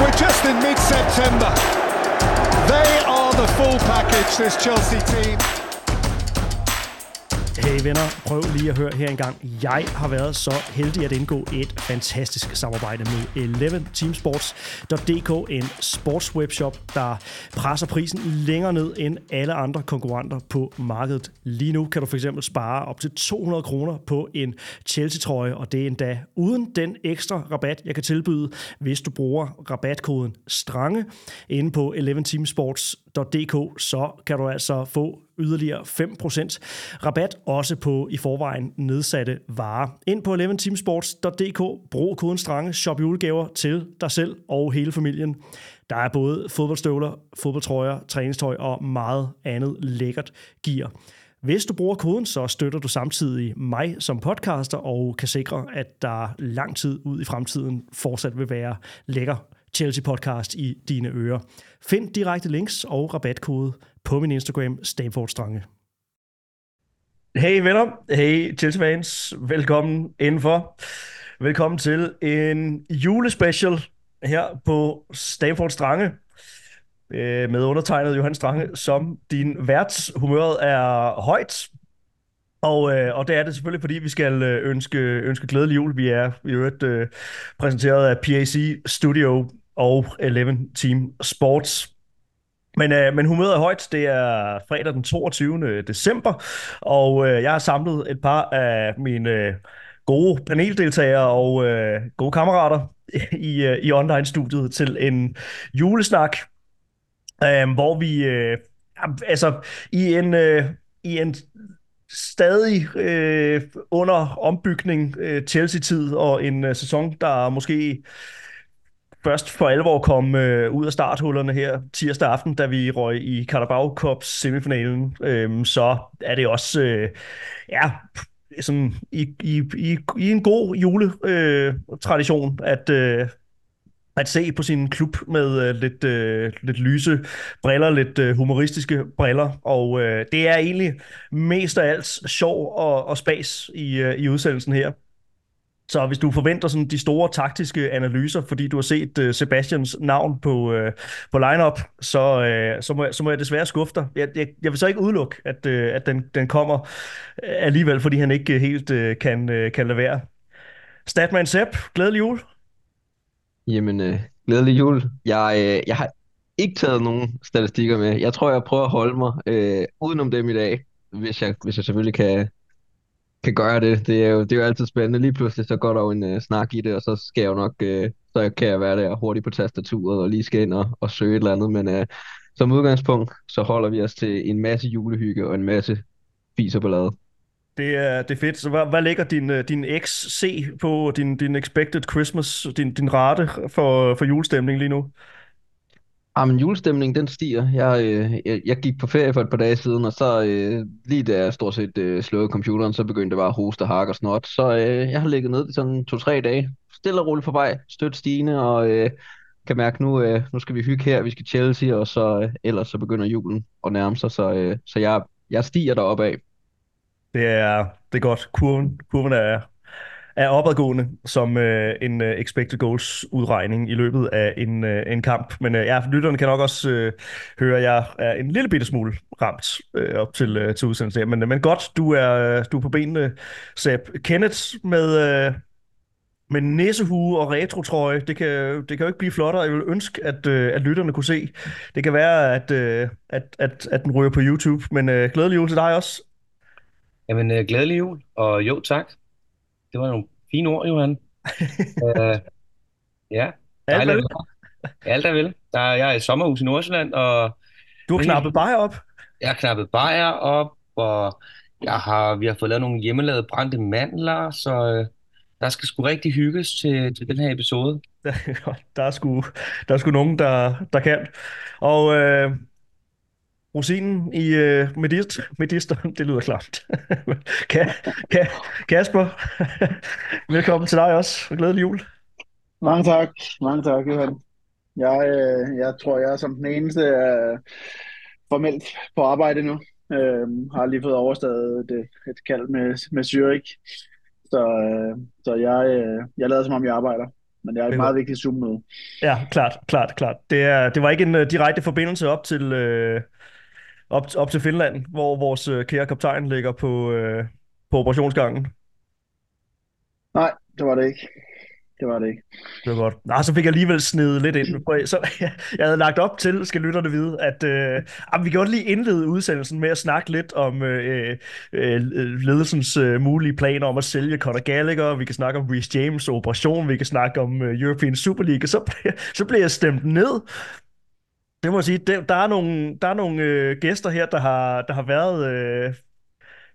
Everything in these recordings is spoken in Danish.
we're just in mid-September. They are the full package, this Chelsea team. Hey venner, prøv lige at høre her engang. Jeg har været så heldig at indgå et fantastisk samarbejde med 11 Teamsports.dk, en sportswebshop, der presser prisen længere ned end alle andre konkurrenter på markedet. Lige nu kan du fx spare op til 200 kroner på en Chelsea-trøje, og det er endda uden den ekstra rabat, jeg kan tilbyde, hvis du bruger rabatkoden STRANGE inde på 11teamsports.dk, så kan du altså få yderligere 5% rabat, også på i forvejen nedsatte varer. Ind på 11teamsports.dk, brug koden STRANGE, shop julegaver til dig selv og hele familien. Der er både fodboldstøvler, fodboldtrøjer, træningstøj og meget andet lækkert gear. Hvis du bruger koden, så støtter du samtidig mig som podcaster og kan sikre, at der lang tid ud i fremtiden fortsat vil være lækker Chelsea podcast i dine ører. Find direkte links og rabatkode på min Instagram, Stamford Strange. Hey venner, hey Chelsea fans, velkommen indenfor. Velkommen til en julespecial her på Stanford Strange øh, med undertegnet Johan Strange som din værts. Humøret er højt, og, øh, og det er det selvfølgelig, fordi vi skal øh, ønske, ønske glædelig jul. Vi er i øvrigt øh, præsenteret af PAC Studio og 11 Team Sports. Men, øh, men humøret er højt. Det er fredag den 22. december, og øh, jeg har samlet et par af mine øh, gode paneldeltagere og øh, gode kammerater i, øh, i online-studiet til en julesnak, øh, hvor vi øh, altså i en, øh, i en stadig øh, under ombygning øh, Chelsea-tid og en øh, sæson, der måske først for alvor kom øh, ud af starthullerne her tirsdag aften, da vi røg i Carabao Cup semifinalen, øh, så er det også øh, ja, sådan i, i, i, i en god juletradition øh, at, øh, at se på sin klub med øh, lidt, øh, lidt lyse briller, lidt øh, humoristiske briller, og øh, det er egentlig mest af alt sjov og, og spas i, øh, i udsendelsen her. Så hvis du forventer sådan de store taktiske analyser, fordi du har set uh, Sebastians navn på, uh, på lineup, så, uh, så, må jeg, så må jeg desværre skuffe dig. Jeg, jeg, jeg vil så ikke udelukke, at, uh, at den, den kommer alligevel, fordi han ikke helt uh, kan, uh, kan lade være. Statman Sepp, glædelig jul. Jamen, uh, glædelig jul. Jeg, uh, jeg har ikke taget nogen statistikker med. Jeg tror, jeg prøver at holde mig uh, udenom dem i dag, hvis jeg, hvis jeg selvfølgelig kan, kan gøre det. Det er, jo, det er jo altid spændende. Lige pludselig så går der jo en øh, snak i det, og så skal jeg jo nok, øh, så kan jeg være der hurtigt på tastaturet og lige skal ind og, og søge et eller andet. Men øh, som udgangspunkt, så holder vi os til en masse julehygge og en masse fis og ballade. Det er, det er fedt. Så hvad, hvad ligger din, øh, din XC på, din, din expected Christmas, din, din rate for, for julestemning lige nu? Ah, Jamen, julestemningen, den stiger. Jeg, øh, jeg, jeg gik på ferie for et par dage siden, og så øh, lige da jeg stort set øh, slukkede computeren, så begyndte det bare at hoste, hak og snot. Så øh, jeg har ligget ned i sådan to-tre dage, stille og roligt på vej, støt stigende, og øh, kan mærke, nu, øh, nu skal vi hygge her, vi skal Chelsea, og så øh, ellers så begynder julen at nærme sig, så, øh, så jeg, jeg stiger deroppe af. Det er, det er godt. Kurven, kurven er, er opadgående som øh, en øh, expected goals udregning i løbet af en, øh, en kamp. Men øh, ja, lytterne kan nok også øh, høre, at jeg er en lille bitte smule ramt øh, op til, øh, til udsendelsen. Men, øh, men godt, du er, øh, du er på benene, Seb. Kenneth med, øh, med næsehue og retrotrøje, det kan, det kan jo ikke blive flottere. Jeg vil ønske, at, øh, at lytterne kunne se. Det kan være, at, øh, at, at, at den ryger på YouTube. Men øh, glædelig jul til dig også. Jamen, øh, glædelig jul, og jo tak. Det var nogle fine ord, Johan. uh, ja, Alt vel? Alt er vel. Der er, jeg er i sommerhus i Nordsjælland, og... Du har knappet bajer op? Jeg har knappet bajer op, og jeg har, vi har fået lavet nogle hjemmelavede brændte mandler, så uh, der skal sgu rigtig hygges til, til den her episode. der er sgu, der er sgu nogen, der, der kan. Og uh, rosinen i uh, medist, medister, det lyder klart. kan, kan, Kasper, velkommen til dig også, og glædelig jul. Mange tak, mange tak, Johan. Jeg, øh, jeg tror, jeg er som den eneste øh, formelt på arbejde nu. Øh, har lige fået overstået et, et kald med, med Zürich. Så, øh, så jeg, øh, jeg lader som om, jeg arbejder. Men det er et Det meget vigtigt Zoom-møde. Ja, klart, klart, klart. Det, er, det var ikke en uh, direkte forbindelse op til, uh, op, op til Finland, hvor vores uh, kære kaptajn ligger på, uh, på operationsgangen. Nej, det var det ikke. Det var det ikke. Det var godt. Nå, så fik jeg alligevel snedet lidt ind. Så jeg havde lagt op til, skal lytterne vide, at øh, vi kan godt lige indlede udsendelsen med at snakke lidt om øh, øh, ledelsens øh, mulige planer om at sælge Conor Gallagher. Vi kan snakke om Reece James operation. Vi kan snakke om øh, European Super League. Og så, så blev jeg stemt ned. Det må jeg sige. Der, der er nogle, der er nogle øh, gæster her, der har, der har været... Øh,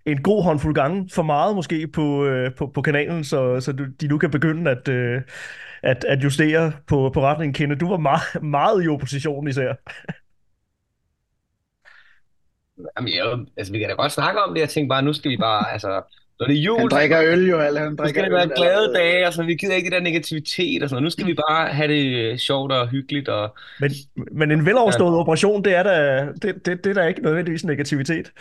en god håndfuld gange for meget måske på, øh, på, på kanalen, så, så du- de nu kan begynde at, øh, at, at justere på, på retningen. Kende, du var meget, meget i opposition især. Jamen, jeg, altså, vi kan da godt snakke om det. Jeg tænkte bare, nu skal vi bare, altså, når det er jul, Han drikker øl jo, Al. Han nu drikker skal det være øl glade dage, altså, vi gider ikke det der negativitet og sådan noget. Nu skal vi bare have det øh, sjovt og hyggeligt, og Men, men en veloverstået ja. operation, det er da, det, det, det er da ikke nødvendigvis negativitet.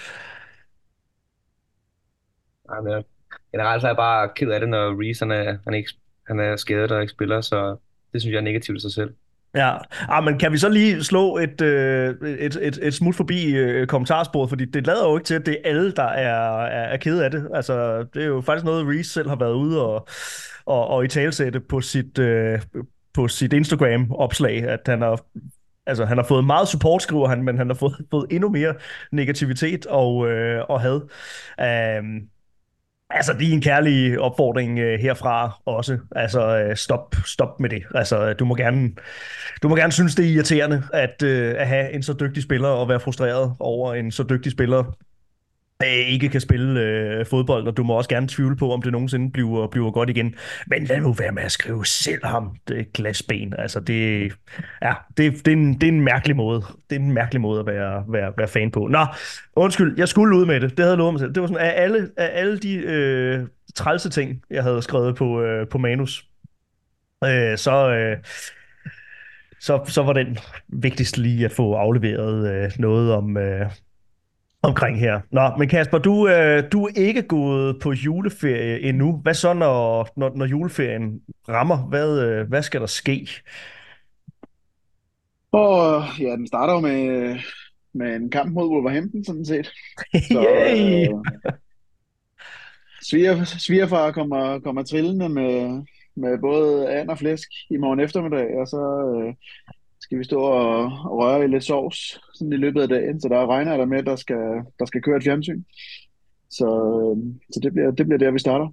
jamen, jeg- generelt så er jeg bare ked af det, når Reese, han er, han er, ikke, han er skadet og ikke spiller, så det synes jeg er negativt i sig selv. Ja, ah, men kan vi så lige slå et, øh, et, et, et smut forbi øh, kommentarsporet, fordi det lader jo ikke til, at det er alle, der er, er, er kede af det. Altså, det er jo faktisk noget, Reese selv har været ude og, og, og i talsætte på sit, øh, på sit Instagram-opslag, at han har, altså, han har fået meget support, skriver han, men han har fået, fået endnu mere negativitet og, øh, og had. Um, Altså, det er en kærlig opfordring øh, herfra også. Altså, øh, stop, stop med det. Altså, du må gerne, du må gerne synes, det er irriterende at, øh, at have en så dygtig spiller og være frustreret over en så dygtig spiller ikke kan spille øh, fodbold, og du må også gerne tvivle på, om det nogensinde bliver, bliver godt igen. Men lad nu være med at skrive selv ham det glasben. Altså, det, ja, det, det, er en, det er en mærkelig måde. Det er en mærkelig måde at være, være, være fan på. Nå, undskyld, jeg skulle ud med det. Det havde jeg lovet mig selv. Det var sådan, af alle, af alle de øh, trælse ting, jeg havde skrevet på, øh, på manus, øh, så... Øh, så, så var den vigtigst lige at få afleveret øh, noget om, øh, omkring her. Nå, men Kasper, du, øh, du er ikke gået på juleferie endnu. Hvad så, når, når, når juleferien rammer? Hvad, øh, hvad skal der ske? Og ja, den starter jo med, med en kamp mod Wolverhampton, sådan set. Så, Yay! øh, sviger, svigerfar kommer, kommer trillende med, med både and og flæsk i morgen eftermiddag, og så øh, skal vi stå og, og røre i lidt sovs sådan i løbet af dagen, så der regner der med, at der skal, der skal køre et fjernsyn. Så, øh, så det, bliver, det bliver der, vi starter.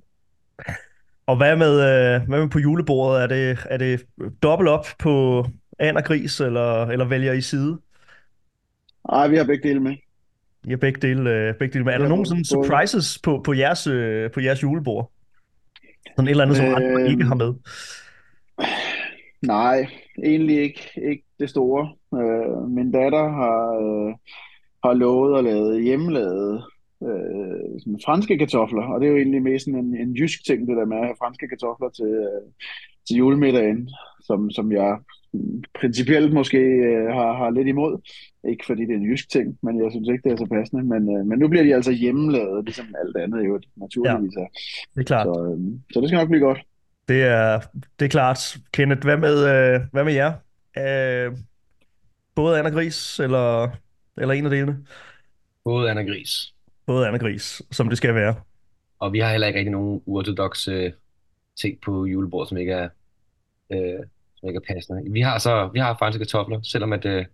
Og hvad med, øh, hvad med på julebordet? Er det, er det dobbelt op på and og gris, eller, eller vælger I side? Ej, vi har begge dele med. I har begge dele, øh, begge dele med. Er der nogen sådan surprises på, på, jeres, øh, på jeres julebord? Sådan et eller andet, som andre ikke har med? Nej, egentlig ikke, ikke det store. Øh, min datter har, øh, har lovet at lave hjemmelavede øh, sådan franske kartofler, og det er jo egentlig mest sådan en, en jysk ting, det der med at have franske kartofler til, øh, til julemiddagen, som, som jeg principielt måske øh, har, har lidt imod. Ikke fordi det er en jysk ting, men jeg synes ikke, det er så passende. Men, øh, men nu bliver de altså hjemmelavet, ligesom alt andet jo naturligvis er. Det er klart. Så, øh, så det skal nok blive godt. Det er, det er klart. Kenneth, hvad med, øh, hvad med jer? Øh, både Anna Gris, eller, eller en af delene? Både Anna Gris. Både Anna Gris, som det skal være. Og vi har heller ikke rigtig nogen uortodoxe øh, ting på julebordet, som ikke er, øh, som ikke er passende. Vi har så vi har franske kartofler, selvom at øh,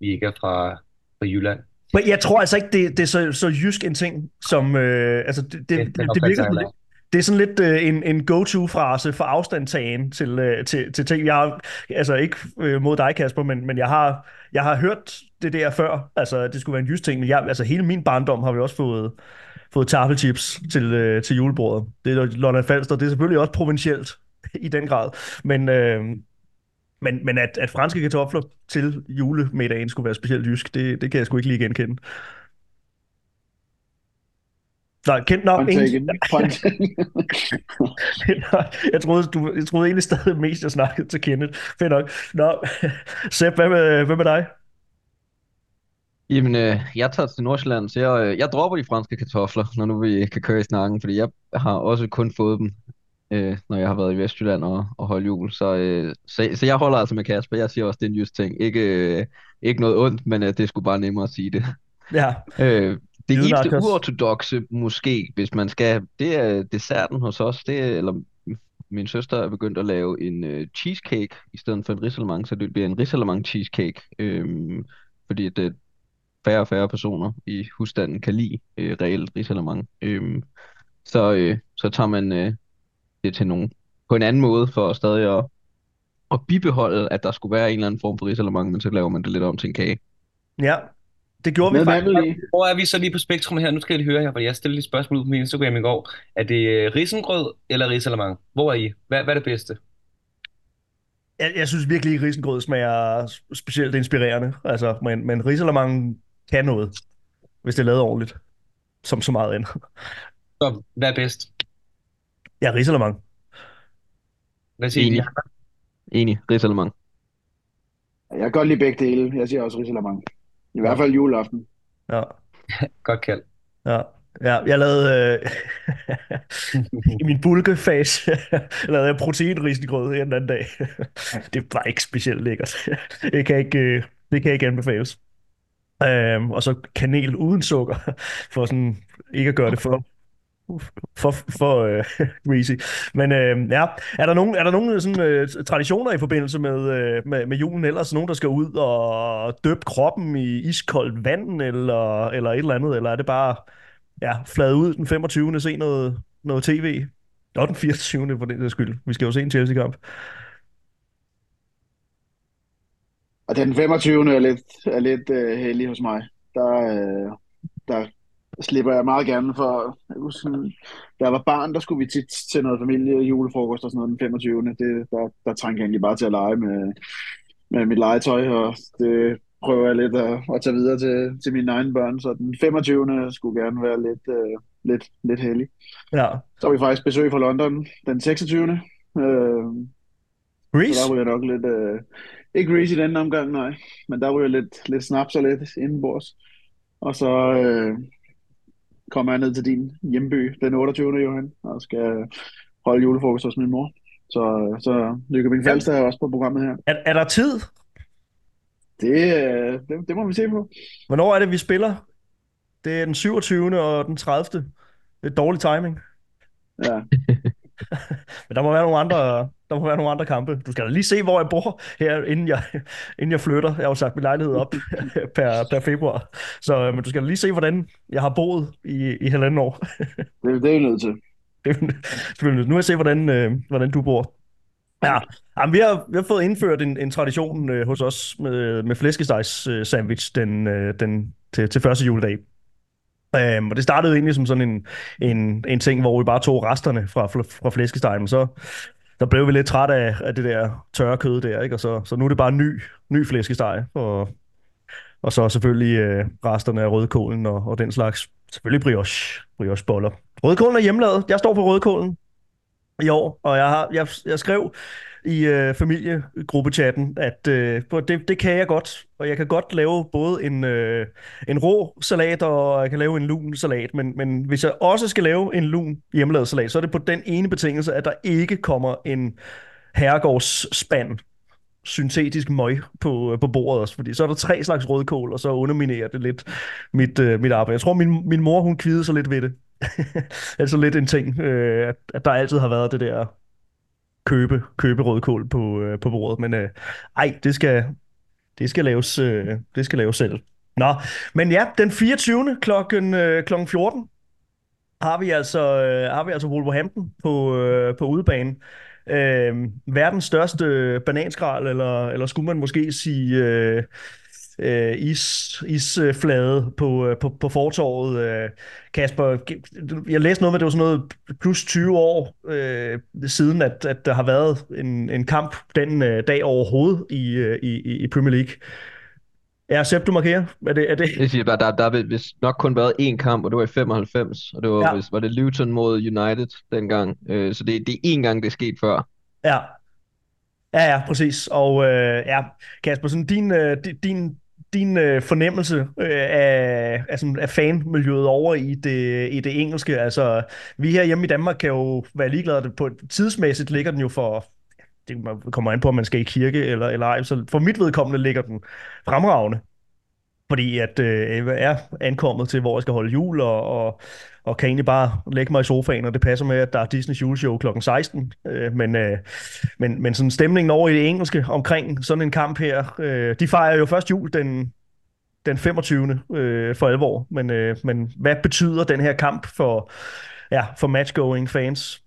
vi ikke er fra, fra Jylland. Men jeg tror altså ikke, det, det er så, så jysk en ting, som... Øh, altså, det, det, Det- det, det er virker sådan lidt, det er sådan lidt øh, en, en go-to-frase for afstandtagen til, øh, til, til ting. Jeg har, altså ikke øh, mod dig, Kasper, men, men jeg, har, jeg har hørt det der før, altså det skulle være en jysk ting, men jeg, altså hele min barndom har vi også fået, fået taffelchips til, øh, til julebordet. Det er Lolland Falster, det er selvfølgelig også provincielt i den grad, men... Øh, men, men at, at franske kartofler til julemiddagen skulle være specielt jysk, det, det kan jeg sgu ikke lige genkende. Nej, kendt nok. Point Ingen, taken. Point taken. jeg, troede, du, jeg troede egentlig stadig mest, jeg snakkede til Kenneth. Fedt nok. Nå, Sepp, hvad med, hvad med dig? Jamen, øh, jeg tager til Nordsjælland, så jeg, øh, jeg dropper de franske kartofler, når nu vi kan køre i snakken, fordi jeg har også kun fået dem øh, når jeg har været i Vestjylland og, og holdt jul. Så, øh, så, så jeg holder altså med Kasper. Jeg siger også, det er en just ting. Ikke, øh, ikke noget ondt, men øh, det er sgu bare nemmere at sige det. Ja, Øh, det eneste uortodoxe, måske, hvis man skal, det er desserten hos os. Det er, eller min søster er begyndt at lave en øh, cheesecake i stedet for en risalemang, så det bliver en risalemang cheesecake, øhm, fordi det færre og færre personer i husstanden kan lide øh, reelt risalemang. Øhm, så, øh, så tager man øh, det til nogen på en anden måde for stadig at, at bibeholde, at der skulle være en eller anden form for risalemang, men så laver man det lidt om til en kage. ja. Det gjorde vi faktisk. Hvor er vi så lige på spektrum her? Nu skal jeg lige høre her, fordi jeg stillede et spørgsmål ud på min Instagram i går. Er det øh, risengrød eller risalamang? Hvor er I? Hvad, hvad er det bedste? Jeg, jeg synes virkelig ikke, risengrød smager specielt inspirerende. Altså, men, men risalamang kan noget, hvis det er lavet ordentligt. Som så meget andet. Så, hvad er bedst? Ja, risalamang. Hvad siger I? Enig. Enig. Risalemang. Jeg kan godt lide begge dele. Jeg siger også risalamang. I hvert fald juleaften. Ja. Godt kald. Ja, ja jeg lavede øh, i min bulkefase lavede jeg proteinrisengrød her den anden dag. det var ikke specielt lækkert. det kan ikke, øh, det kan ikke anbefales. Øhm, og så kanel uden sukker, for sådan ikke at gøre det for for, for øh, greasy. Men øh, ja, er der nogen, er der nogen øh, sådan, øh, traditioner i forbindelse med, øh, med, med julen ellers? Nogen, der skal ud og døbe kroppen i iskoldt vand, eller, eller et eller andet? Eller er det bare ja, flade ud den 25. se noget, noget tv? Og den 24. for den der skyld. Vi skal jo se en Chelsea-kamp. Og den 25. er lidt, er lidt uh, heldig hos mig. Der, uh, der slipper jeg meget gerne for... Jeg husker, da jeg var barn, der skulle vi tit til noget familie, julefrokost og sådan noget den 25. Det, der, der trængte jeg egentlig bare til at lege med, med mit legetøj, og det prøver jeg lidt at, at tage videre til, til mine egne børn. Så den 25. skulle gerne være lidt, uh, lidt, lidt heldig. Ja. Så har vi faktisk besøg fra London den 26. Uh, så Grease? der ryger nok lidt, øh, ikke Reese i den omgang, nej, men der ryger lidt, lidt snaps og lidt indenbords. Og så øh, kommer jeg ned til din hjemby den 28. Johan, og skal holde julefrokost hos min mor. Så, så Nykøbing Falster er også på programmet her. Er, er der tid? Det, øh, det, det må vi se på. Hvornår er det, vi spiller? Det er den 27. og den 30. Det er dårlig timing. Ja. Men der må være nogle andre, der må være nogle andre kampe. Du skal da lige se, hvor jeg bor her, inden jeg, inden jeg flytter. Jeg har jo sagt min lejlighed op per, per februar. Så øh, men du skal da lige se, hvordan jeg har boet i, i halvanden år. Det, det er vi nødt til. Det er nu vil jeg se, hvordan, øh, hvordan du bor. Ja, Jamen, vi, har, vi har fået indført en, en tradition øh, hos os med, med flæskestegs øh, sandwich den, øh, den, til, til første juledag. Øhm, og det startede egentlig som sådan en, en, en ting, hvor vi bare tog resterne fra, fra flæskestegen, men så der blev vi lidt træt af, af det der tørre kød der, ikke? Og så, så nu er det bare ny, ny flæskesteg, og, og så selvfølgelig øh, resterne af rødkålen og, og den slags. Selvfølgelig brioche, briocheboller. Rødkålen er hjemmelavet. Jeg står på rødkålen i år, og jeg, har, jeg, jeg skrev i øh, familiegruppechatten, at øh, det, det kan jeg godt, og jeg kan godt lave både en, øh, en rå salat, og jeg kan lave en lun salat, men, men hvis jeg også skal lave en lun hjemmelavet salat, så er det på den ene betingelse, at der ikke kommer en herregårdsspand syntetisk møg på, øh, på bordet også, fordi så er der tre slags rødkål, og så underminerer det lidt mit, øh, mit arbejde. Jeg tror, min, min mor, hun kvider sig lidt ved det. altså lidt en ting, øh, at, at der altid har været det der købe, købe rødkål på, øh, på bordet, men øh, ej, det skal, det skal laves, øh, det skal laves selv. Nå, men ja, den 24. klokken, øh, klokken 14 har vi altså, øh, har vi altså Wolverhampton på, øh, på udebane. Øh, verdens største bananskrald, eller, eller skulle man måske sige øh, øh, is, isflade på, øh, på, på fortorvet. Øh, Kasper, jeg læste noget med, at det var sådan noget plus 20 år øh, siden, at, at der har været en, en kamp den øh, dag overhovedet i, øh, i, i Premier League. Sepp, du markerer. Er det, er det? Jeg siger bare, der, der har vist nok kun været én kamp, og det var i 95, og det var, Ja. vist, var det Luton mod United dengang. Øh, så det, det er én gang, det er sket før. Ja. Ja, ja, præcis. Og øh, ja, Kasper, sådan din, øh, di- din din øh, fornemmelse øh, af, af, sådan, af fanmiljøet over i det, i det engelske? Altså, vi her hjemme i Danmark kan jo være ligeglade på tidsmæssigt ligger den jo for det kommer an på, om man skal i kirke eller, eller ej. Så for mit vedkommende ligger den fremragende. Fordi at øh, jeg er ankommet til, hvor jeg skal holde jul, og, og, og kan egentlig bare lægge mig i sofaen, og det passer med, at der er Disney's juleshow kl. 16. Øh, men, øh, men, men sådan stemningen over i det engelske omkring sådan en kamp her, øh, de fejrer jo først jul den, den 25. Øh, for alvor. Men, øh, men hvad betyder den her kamp for, ja, for matchgoing fans?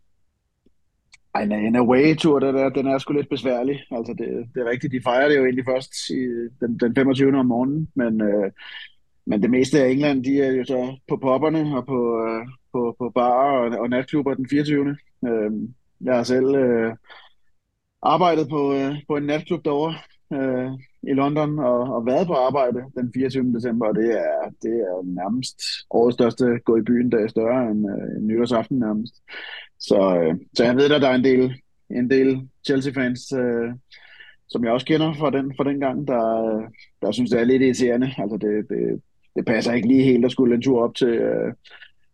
Ej, en away-tur, den er, den er sgu lidt besværlig. Altså, det, det er rigtigt, de fejrer det jo egentlig først i, den, den 25. om morgenen, men, øh, men det meste af England, de er jo så på popperne og på, øh, på, på barer og, og natklubber den 24. Øh, jeg har selv øh, arbejdet på, øh, på en natklub derovre øh, i London og, og været på arbejde den 24. december, og det er, det er nærmest årets største gå i byen, der er større end, øh, nytårsaften nærmest. Så, øh, så jeg ved, at der er en del, en del Chelsea-fans, øh, som jeg også kender fra den, fra den gang, der, der synes, det er lidt irriterende. Altså, det, det, det passer ikke lige helt at skulle en tur op til, øh,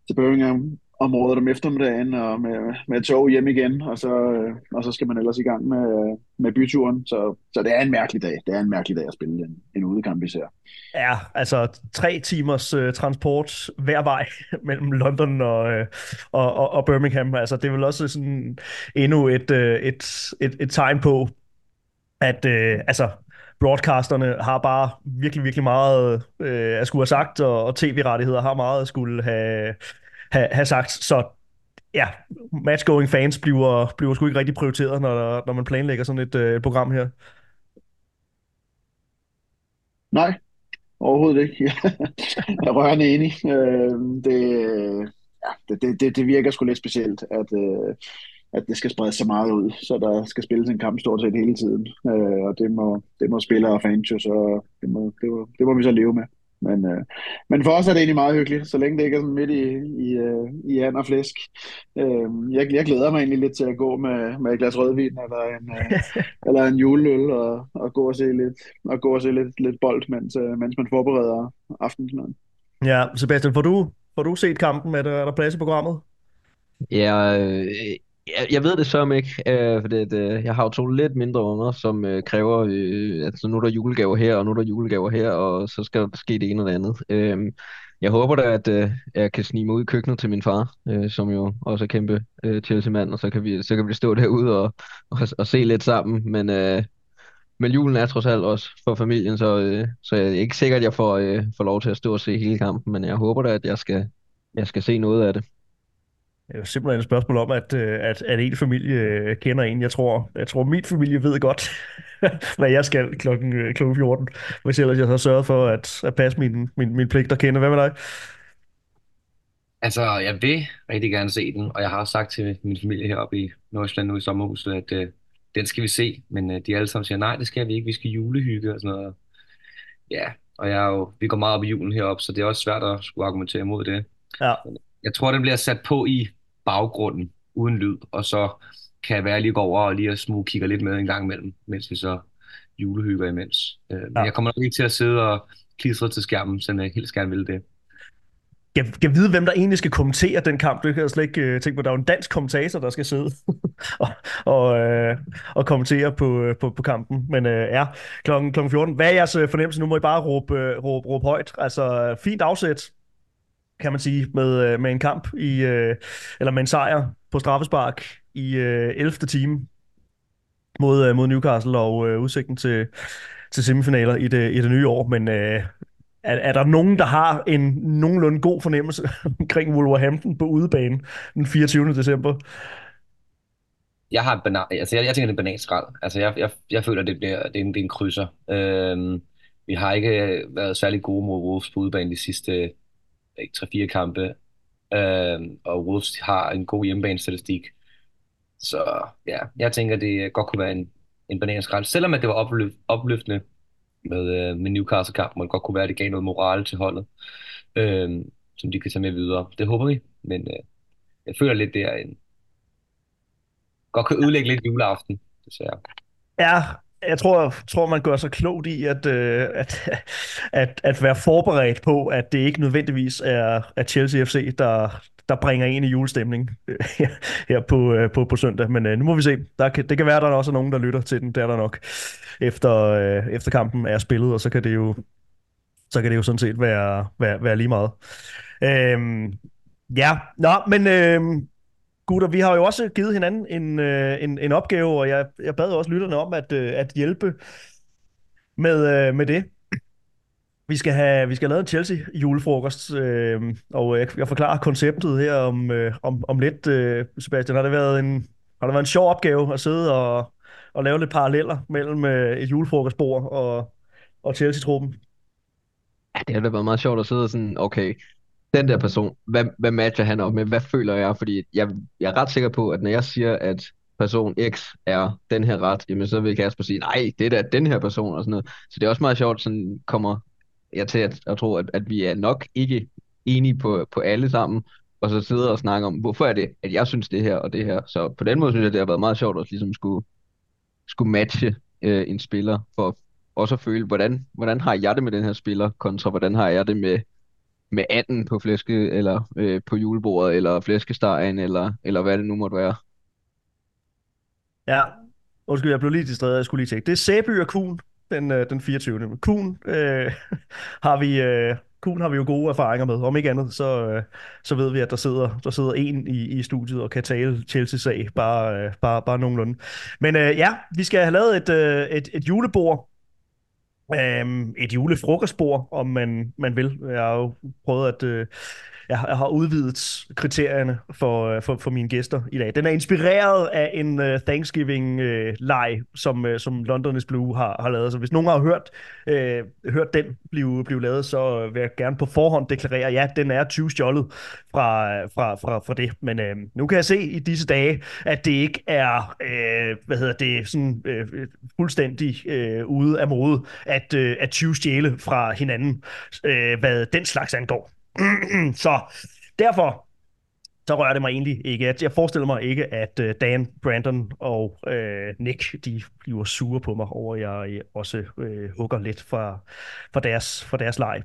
til Birmingham området om eftermiddagen og med, med tog hjem igen, og så, øh, og så skal man ellers i gang med, øh, med byturen. Så, så det er en mærkelig dag. Det er en mærkelig dag at spille en, en udekamp, vi ser. Ja, altså tre timers uh, transport hver vej mellem London og, uh, og, og, og Birmingham. Altså, det er vel også sådan endnu et, uh, et, et, et tegn på, at uh, altså, broadcasterne har bare virkelig, virkelig meget uh, at skulle have sagt, og, og tv-rettigheder har meget at skulle have, have, have sagt. Så ja, matchgoing fans bliver, bliver sgu ikke rigtig prioriteret, når, når man planlægger sådan et, øh, et program her. Nej, overhovedet ikke. jeg er rørende enig. Øh, det, ja, det, det, det virker sgu lidt specielt, at, øh, at det skal spredes så meget ud, så der skal spilles en kamp stort set hele tiden. Øh, og det må, det må spillere og fans jo, så det må, det, må, det må vi så leve med. Men, øh, men for os er det egentlig meget hyggeligt, så længe det ikke er sådan midt i, i, øh, i and og flæsk. Øh, jeg, jeg glæder mig egentlig lidt til at gå med, med et glas rødvin eller en, øh, eller en juleøl og, og gå og se lidt, og gå og se lidt, lidt bold, mens, øh, mens man forbereder aftensmaden. Ja, Sebastian, får du, får du set kampen? Er der, er der plads i programmet? Ja, øh, jeg, jeg ved det så ikke, øh, for det, det, øh, jeg har jo to lidt mindre unger, som øh, kræver, øh, altså nu er der julegaver her, og nu er der julegaver her, og så skal der ske det ene eller andet. Øh, jeg håber da, at øh, jeg kan snige mig ud i køkkenet til min far, øh, som jo også er kæmpe øh, Chelsea-mand, og så kan, vi, så kan vi stå derude og, og, og se lidt sammen, men, øh, men julen er trods alt også for familien, så, øh, så jeg er ikke sikker, at jeg får, øh, får lov til at stå og se hele kampen, men jeg håber da, at jeg skal, jeg skal se noget af det. Det er simpelthen et spørgsmål om, at, øh, at, at en familie øh, kender en. Jeg tror, jeg tror min familie ved godt, hvad jeg skal klokken, øh, klokken 14, hvis ellers jeg har sørget for at, at passe min, min, min pligt at kende. Hvad med dig? Altså, jeg vil rigtig gerne se den, og jeg har sagt til min familie heroppe i Nordsjælland nu i sommerhuset, at uh, den skal vi se, men uh, de alle sammen siger, nej, det skal vi ikke, vi skal julehygge og sådan noget. Ja, og jeg er jo, vi går meget op i julen heroppe, så det er også svært at skulle argumentere imod det. Ja. Jeg tror, den bliver sat på i baggrunden uden lyd, og så kan jeg være lige gå over og lige at smug kigger lidt med en gang imellem, mens vi så julehygger imens. Øh, men ja. jeg kommer nok ikke til at sidde og klistre til skærmen, selvom jeg helt gerne vil det. Jeg kan vide, hvem der egentlig skal kommentere den kamp. Det kan jeg slet ikke uh, tænke på. Der er jo en dansk kommentator, der skal sidde og, og, uh, og kommentere på, på, på kampen. Men uh, ja, klokken 14. Hvad er jeres fornemmelse? Nu må I bare råbe, uh, råbe, råbe højt. Altså, fint afsæt kan man sige, med, øh, med en kamp i, øh, eller med en sejr på straffespark i øh, 11. time mod, mod Newcastle og udsigten til, til semifinaler i det, i det nye år. Men øh, er, er der nogen, der har en nogenlunde god fornemmelse omkring Wolverhampton på udebane den 24. december? Jeg har banan, altså jeg, jeg tænker, det er bananskrald. Altså jeg, jeg, jeg føler, det bliver det er en, det er en krydser. Øhm, vi har ikke været særlig gode mod Wolves på udebane de sidste 3-4 kampe, øh, og Wolves har en god hjemmebanestatistik. Så ja, jeg tænker, det godt kunne være en, en bananskrald. Selvom at det var opløf, opløftende med, øh, med Newcastle-kampen, og det godt kunne være, at det gav noget moral til holdet, øh, som de kan tage med videre. Det håber vi, men øh, jeg føler lidt, det er en... godt kan ødelægge lidt juleaften, desværre. Ja, jeg tror, tror, man gør sig klogt i at, øh, at, at, at være forberedt på, at det ikke nødvendigvis er, at Chelsea FC, der, der bringer en i julestemning øh, her, her på, øh, på, på søndag. Men øh, nu må vi se. Der kan, det kan være, at der er også nogen, der lytter til den. Det er der nok. Efter, øh, efter kampen er spillet, og så kan det jo, så kan det jo sådan set være, være, være lige meget. Øhm, ja, nå, men øh, gutter, vi har jo også givet hinanden en, øh, en, en opgave, og jeg, jeg bad også lytterne om at, øh, at hjælpe med, øh, med det. Vi skal have, vi skal have lavet en Chelsea julefrokost, øh, og jeg, jeg forklarer konceptet her om, øh, om, om lidt, øh, Sebastian. Har det været en, har det været en sjov opgave at sidde og, og lave lidt paralleller mellem øh, et julefrokostbord og, og Chelsea-truppen? Ja, det har da været meget sjovt at sidde og sådan, okay, den der person, hvad, hvad matcher han op med? Hvad føler jeg? Fordi jeg, jeg er ret sikker på, at når jeg siger, at person X er den her ret, jamen så vil Kasper sige, nej, det er da den her person og sådan noget. Så det er også meget sjovt, sådan kommer jeg til at, at tro, at, at vi er nok ikke enige på, på alle sammen, og så sidder og snakker om, hvorfor er det, at jeg synes det her og det her. Så på den måde synes jeg, det har været meget sjovt at ligesom skulle, skulle matche øh, en spiller, for også at føle, hvordan, hvordan har jeg det med den her spiller, kontra hvordan har jeg det med, med anden på flæske, eller øh, på julebordet, eller flæskestegen, eller, eller hvad det nu måtte være. Ja, undskyld, jeg blev lige distraheret, jeg skulle lige tjekke. Det er Sæby og Kuhn, den, øh, den 24. Kuhn øh, har vi... Øh, Kuhn har vi jo gode erfaringer med. Om ikke andet, så, øh, så ved vi, at der sidder, der sidder en i, i studiet og kan tale Chelsea-sag bare, øh, bare, bare nogenlunde. Men øh, ja, vi skal have lavet et, øh, et, et julebord øh, et julefrokostbord, om man, man vil. Jeg har jo prøvet at... Øh, jeg, jeg har udvidet kriterierne for, øh, for, for mine gæster i dag. Den er inspireret af en uh, Thanksgiving-leg, uh, som, uh, som Londoners Blue har, har lavet. Så hvis nogen har hørt, uh, hørt den blive, blive lavet, så vil jeg gerne på forhånd deklarere, ja, den er 20 stjålet fra, fra, fra, fra det. Men uh, nu kan jeg se i disse dage, at det ikke er uh, hvad hedder det, sådan, uh, fuldstændig uh, ude af mode at, uh, at 20 stjæle fra hinanden, uh, hvad den slags angår. så derfor så rører det mig egentlig ikke. Jeg forestiller mig ikke, at øh, Dan, Brandon og øh, Nick, de bliver sure på mig over, at jeg øh, også øh, hugger lidt fra, fra, deres, fra deres leg.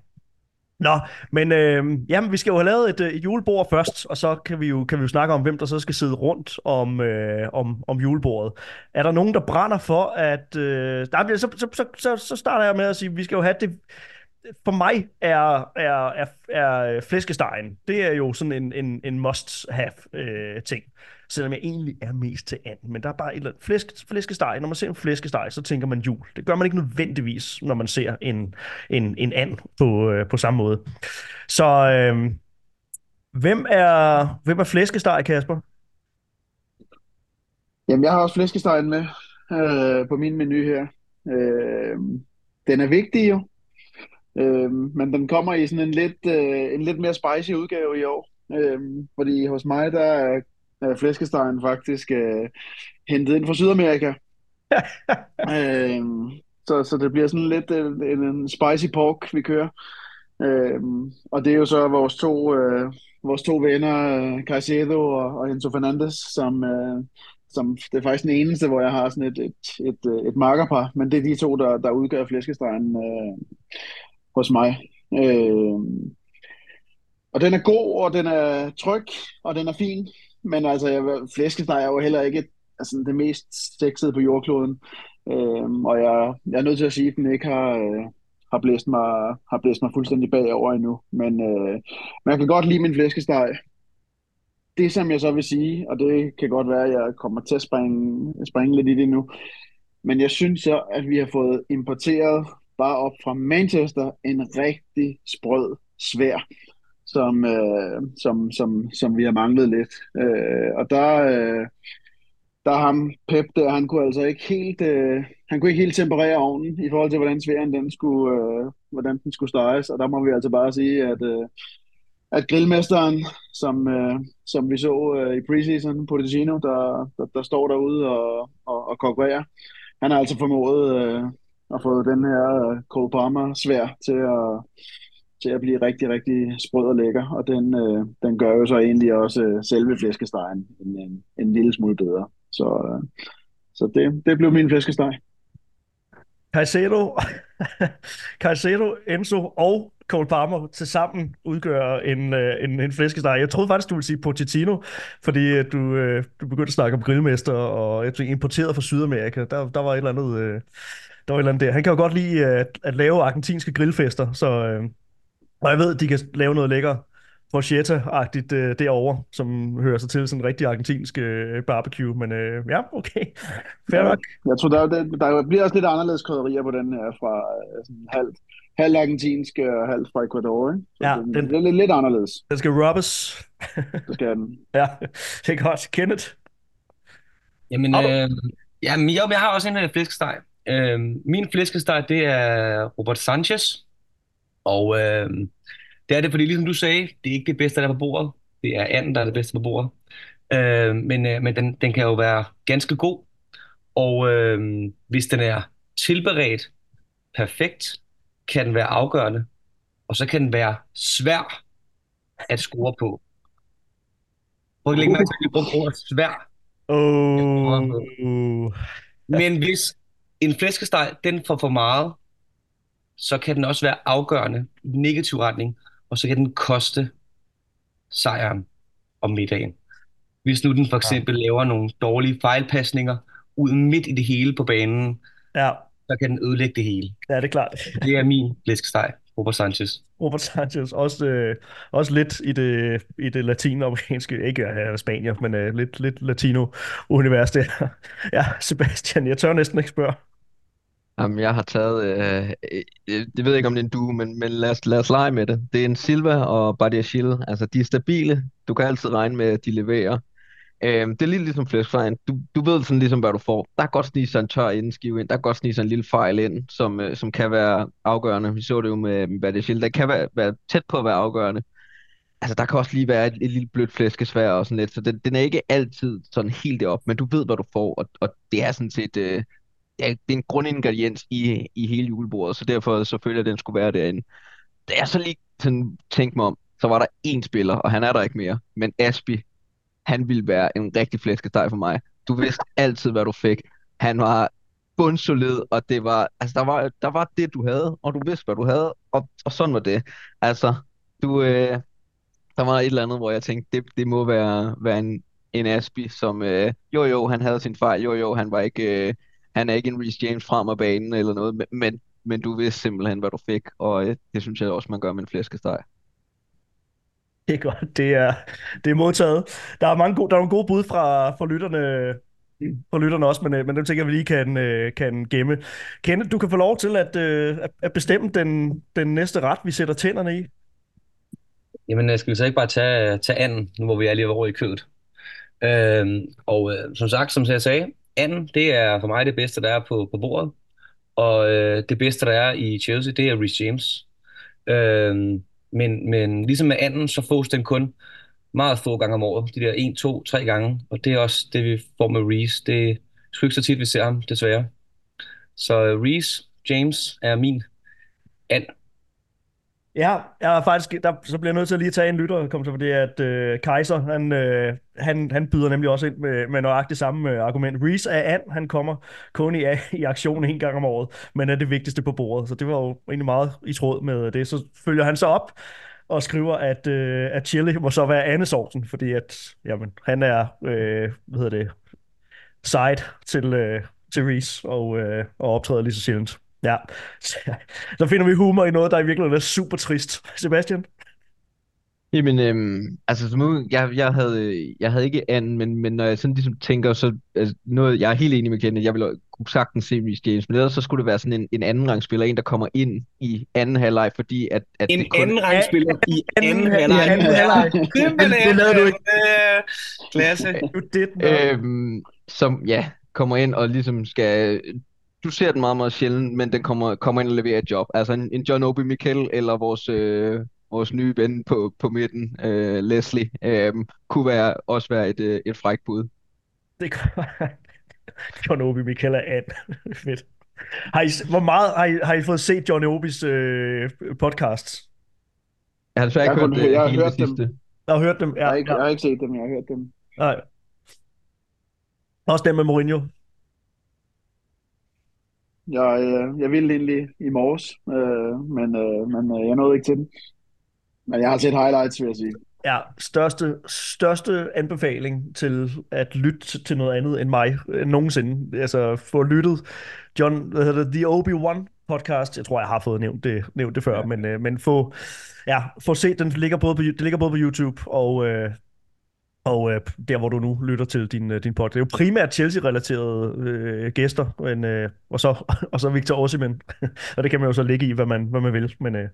Nå, men øh, jamen, vi skal jo have lavet et, øh, et julebord først, og så kan vi, jo, kan vi jo snakke om, hvem der så skal sidde rundt om, øh, om, om julebordet. Er der nogen, der brænder for, at... Øh, nej, så, så, så, så, så starter jeg med at sige, at vi skal jo have det for mig er, er, er, er flæskestegen, det er jo sådan en, en, en must-have øh, ting. Selvom jeg egentlig er mest til anden. Men der er bare et eller andet flæsk, flæskesteg. Når man ser en flæskesteg, så tænker man jul. Det gør man ikke nødvendigvis, når man ser en, en, en and på, øh, på samme måde. Så øh, hvem er, hvem er flæskesteg, Kasper? Jamen, jeg har også flæskestegen med øh, på min menu her. Øh, den er vigtig jo. Øh, men den kommer i sådan en lidt, øh, en lidt mere spicy udgave i år. Øh, fordi hos mig, der er, er flæskestegen faktisk øh, hentet ind fra Sydamerika. øh, så, så det bliver sådan lidt en, en spicy pork, vi kører. Øh, og det er jo så vores to, øh, vores to venner, Caicedo og, og Enzo Fernandes, som, øh, som det er faktisk den eneste, hvor jeg har sådan et, et, et, et, et markerpar, men det er de to, der, der udgør flæskestegen. Øh, hos mig. Øh, og den er god, og den er tryg, og den er fin. Men altså, jeg, flæskesteg er jo heller ikke altså, det mest sexede på jordkloden. Øh, og jeg, jeg er nødt til at sige, at den ikke har, øh, har, blæst mig, har blæst mig fuldstændig bagover endnu. Men øh, man kan godt lide min flæskesteg. Det, som jeg så vil sige, og det kan godt være, at jeg kommer til at springe, springe lidt i det nu, men jeg synes så, at vi har fået importeret bare op fra Manchester, en rigtig sprød, svær, som, øh, som, som, som vi har manglet lidt. Øh, og der, øh, der ham Pep der, han kunne altså ikke helt, øh, han kunne ikke helt temperere ovnen i forhold til, hvordan sværen den skulle, øh, hvordan den skulle steges. Og der må vi altså bare sige, at, øh, at grillmesteren, som, øh, som vi så øh, i preseason, Pochettino, der, der, der står derude og, og, og konkurrerer, han har altså formået øh, og fået den her øh, Cole Palmer svær til at, til at blive rigtig, rigtig sprød og lækker. Og den, øh, den gør jo så egentlig også øh, selve flæskestegen en, en, en lille smule bedre. Så, øh, så det, det blev min flæskesteg. Caicedo, Caicedo, Enzo og Cole Palmer til sammen udgør en, øh, en, en flæskesteg. Jeg troede faktisk, du ville sige Pochettino, fordi øh, du, du begyndte at snakke om grillmester og jeg tror, importeret fra Sydamerika. Der, der var et eller andet... Øh, andet der. Han kan jo godt lide at, at lave argentinske grillfester, så øh, og jeg ved, at de kan lave noget lækker bruschetta-agtigt øh, derovre, som hører sig til sådan en rigtig argentinsk øh, barbecue, men øh, ja, okay. Fair Ja. nok. Jeg tror, der, der, der bliver også lidt anderledes krydderier på den her fra øh, sådan halvt halv argentinsk og halvt fra Ecuador. Ikke? Så Ja, den, den- det er lidt, lidt anderledes. Den skal rubbes. Det skal den. ja, det er godt. Kenneth? Jamen, øh, jamen jeg, jeg har også en øh, flæskesteg. Øh, min flæskesteg, det er Robert Sanchez. Og øh, det er det, fordi ligesom du sagde, det er ikke det bedste, der er på bordet. Det er anden, der er det bedste på bordet. Øh, men øh, men den, den kan jo være ganske god. Og øh, hvis den er tilberedt perfekt, kan den være afgørende. Og så kan den være svær at score på. Prøv at lægge mærke til, at vi bruger ordet svær. Oh. Men hvis en flæskesteg, den får for meget, så kan den også være afgørende i den negative retning, og så kan den koste sejren om middagen. Hvis nu den for eksempel laver nogle dårlige fejlpasninger ud midt i det hele på banen, Ja, så kan den ødelægge det hele. ja, det er klart. Det er min flæskesteg, Robert Sanchez. Robert Sanchez, også, øh, også lidt i det, i det latinamerikanske, ikke øh, Spanier, men øh, lidt, lidt latino-univers der. Ja, Sebastian, jeg tør næsten ikke spørge. Jamen, jeg har taget, øh, øh, det ved jeg ikke om det er en duo, men, men lad, os, lad os lege med det. Det er en Silva og Badiashile. Altså, de er stabile. Du kan altid regne med, at de leverer. Øh, det er lidt ligesom flæskestegen. Du, du ved sådan ligesom, hvad du får. Der kan godt snige sig en tør indenskive ind. Der kan godt snige sig en lille fejl ind, som, øh, som kan være afgørende. Vi så det jo med, med Badiashile. Der kan være, være tæt på at være afgørende. Altså, der kan også lige være et, et lille blødt flæskesvær og sådan lidt, så den, den er ikke altid sådan helt derop, men du ved, hvad du får, og, og det er sådan set, øh, ja, det er en grundingrediens i, i hele julebordet, så derfor så føler jeg, at den skulle være derinde. Da jeg så lige sådan tænkte mig om, så var der én spiller, og han er der ikke mere, men Aspi, han ville være en rigtig flæskesteg for mig. Du vidste altid, hvad du fik. Han var bundsolid, og det var, altså der var, der var det, du havde, og du vidste, hvad du havde, og, og sådan var det. Altså, du, øh, der var et eller andet, hvor jeg tænkte, det, det må være, være en, en Aspi, som, øh, jo jo, han havde sin fejl, jo jo, han var ikke, øh, han er ikke en Reece James frem af banen eller noget, men, men, du vidste simpelthen, hvad du fik, og øh, det synes jeg også, man gør med en flæskesteg. Det er godt, det er, det er modtaget. Der er, mange gode, der er nogle gode bud fra, fra lytterne, fra lytterne også, men, øh, men dem tænker jeg, vi lige kan, øh, kan gemme. Kenneth, du kan få lov til at, at- bestemme den, den næste ret, vi sætter tænderne i. Jamen, skal vi så ikke bare tage, tage anden, nu hvor vi er lige over i kødet? Øhm, og øh, som sagt, som jeg sagde, anden, det er for mig det bedste, der er på, på bordet. Og øh, det bedste, der er i Chelsea, det er Reece James. Øh, men, men ligesom med anden, så fås den kun meget få gange om året. De der 1, 2, 3 gange. Og det er også det, vi får med Reece. Det er sgu ikke så tit, vi ser ham, desværre. Så øh, Reece James er min and. Ja, jeg er faktisk, der, så bliver jeg nødt til at lige tage en lytter, kom til, fordi at øh, Kaiser, han, øh, han, han byder nemlig også ind med, med nøjagtigt samme øh, argument. Reese er and, han kommer kun i, i aktion en gang om året, men er det vigtigste på bordet. Så det var jo egentlig meget i tråd med det. Så følger han så op og skriver, at, øh, at chili må så være andesovsen, fordi at, jamen, han er, øh, hvad hedder det, side til, øh, til Reese og, øh, og optræder lige så sjældent. Ja, så, finder vi humor i noget, der i virkeligheden er super trist. Sebastian? Jamen, øhm, altså som nu, jeg, jeg havde, jeg havde ikke anden, men, men når jeg sådan ligesom tænker, så altså, noget, jeg er helt enig med Kenneth, jeg ville kunne sagtens se Reece James, men ellers så skulle det være sådan en, en anden rangspiller, en der kommer ind i anden halvleg, fordi at, at En det kun, anden rangspiller i anden I halvleg. anden halvleg. Det lavede du ikke. Øh, Klasse. You did øhm, som ja, kommer ind og ligesom skal, du ser den meget, meget sjældent, men den kommer, kommer ind og leverer et job. Altså en, en John Obi Mikel eller vores, øh, vores nye ven på, på midten, øh, Leslie, øh, kunne være, også være et, øh, et frækt bud. Det gør John Obi Michaela and. Fedt. Har I, hvor meget har I, har I fået set John Obis øh, podcast? Jeg har desværre Jeg ikke har hørt jeg har hørt det dem. sidste. Jeg har hørt dem. Jeg har, Ja, ikke, ja. jeg har ikke set dem, jeg har hørt dem. Nej. Også dem med Mourinho. Jeg, øh, jeg ville egentlig i morges, øh, men, øh, men øh, jeg nåede ikke til den. Men jeg har set highlights, vil jeg sige. Ja, største, største anbefaling til at lytte til noget andet end mig øh, nogensinde. Altså få lyttet John, hvad hedder det, The Obi-Wan podcast. Jeg tror, jeg har fået nævnt det, nævnt det før, ja. men, øh, men få, ja, få set, den ligger både på, det ligger både på YouTube og, øh, og øh, der, hvor du nu lytter til din, øh, din podcast. Det er jo primært Chelsea-relaterede øh, gæster, men, øh, og, så, og så Victor Osimhen. og det kan man jo så ligge i, hvad man, hvad man vil. Men, øh,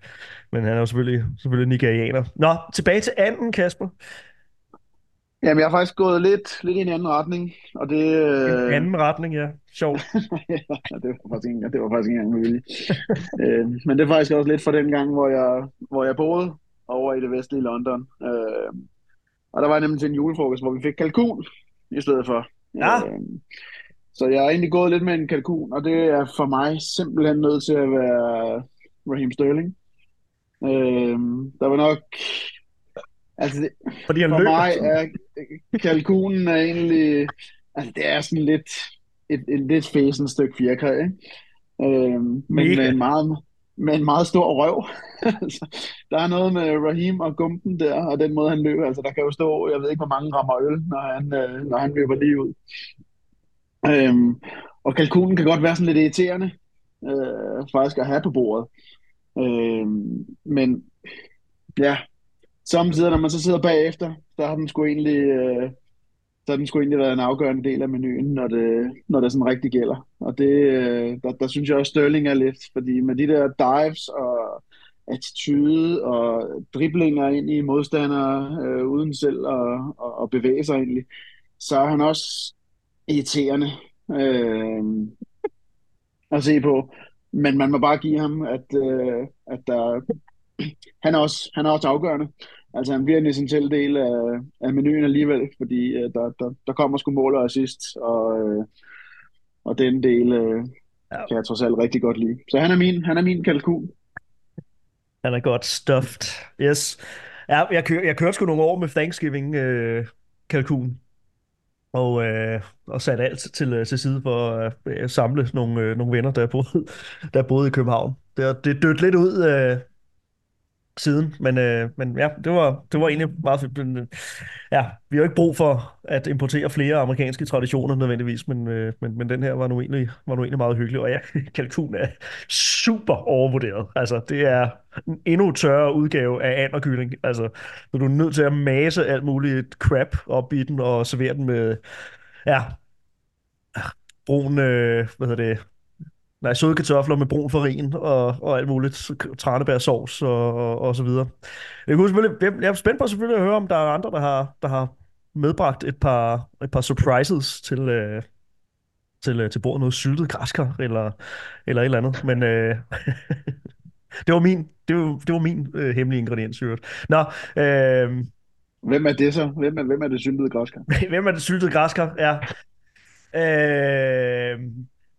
men han er jo selvfølgelig, selvfølgelig nigerianer. Nå, tilbage til anden, Kasper. Jamen, jeg har faktisk gået lidt, lidt i en anden retning, og det... Øh... En anden retning, ja. Sjovt. ja, det var faktisk ikke, det var faktisk ikke engang med vilje. øh, men det er faktisk også lidt fra den gang, hvor jeg, hvor jeg boede over i det vestlige London. Øh, og der var nemlig til en julefrokost, hvor vi fik kalkun i stedet for. Ja. Øh, så jeg har egentlig gået lidt med en kalkun, og det er for mig simpelthen nødt til at være Raheem Sterling. Øh, der var nok... Altså, det, Fordi han for løber. mig er kalkunen er egentlig... Altså, det er sådan lidt et, et lidt fæsen stykke fjerkræ, ikke? Øh, men med en meget, med en meget stor røv. Altså, der er noget med Raheem og gumpen der, og den måde, han løber. Altså, der kan jo stå, jeg ved ikke, hvor mange rammer øl, når han, øh, når han løber lige ud. Øhm, og kalkunen kan godt være sådan lidt irriterende, øh, faktisk at have på bordet. Øhm, men ja, samtidig, når man så sidder bagefter, der har den sgu egentlig, øh, så har den skulle egentlig været en afgørende del af menuen, når det, når det sådan rigtig gælder. Og det, øh, der, der synes jeg også, Sterling er lidt, fordi med de der dives og attitude og driblinger ind i modstandere, øh, uden selv at, at, at bevæge sig egentlig, så er han også irriterende øh, at se på. Men man må bare give ham, at, øh, at der, han, er også, han er også afgørende. Altså han bliver en essentiel del af, af menuen alligevel, fordi øh, der, der, der kommer sgu mål og assist, og, øh, og den del øh, ja. kan jeg trods alt rigtig godt lide. Så han er min, han er min kalkun. Han er godt stuffed. Yes. Ja, jeg, kør, jeg kørte sgu nogle år med Thanksgiving øh, kalkun. Og, øh, og satte alt til, øh, til side for at øh, samle nogle, øh, nogle venner, der boede, der boede i København. Det, det dødt lidt ud øh, siden, men, øh, men ja, det var, det var egentlig meget fedt. Men, øh, ja, vi har jo ikke brug for at importere flere amerikanske traditioner nødvendigvis, men, øh, men, men den her var nu, egentlig, var nu egentlig meget hyggelig, og ja, kalkun er super overvurderet. Altså, det er en endnu tørre udgave af anderkylling. Altså, når du er nødt til at mase alt muligt crap op i den og servere den med, ja, brun, øh, hvad hedder det, Nej, søde kartofler med brun farin og, og alt muligt, tranebærsovs og, og, og så videre. Jeg, kunne selvfølgelig, jeg er spændt på selvfølgelig at høre, om der er andre, der har, der har medbragt et par, et par surprises til, øh, til, øh, til bordet. Noget syltet græskar eller, eller et eller andet. Men øh, det var min, det var, det var min øh, hemmelige ingrediens. Nå, øh, Hvem er det så? Hvem er, hvem er det syltede græskar? hvem er det syltede græskar? Ja. Øh,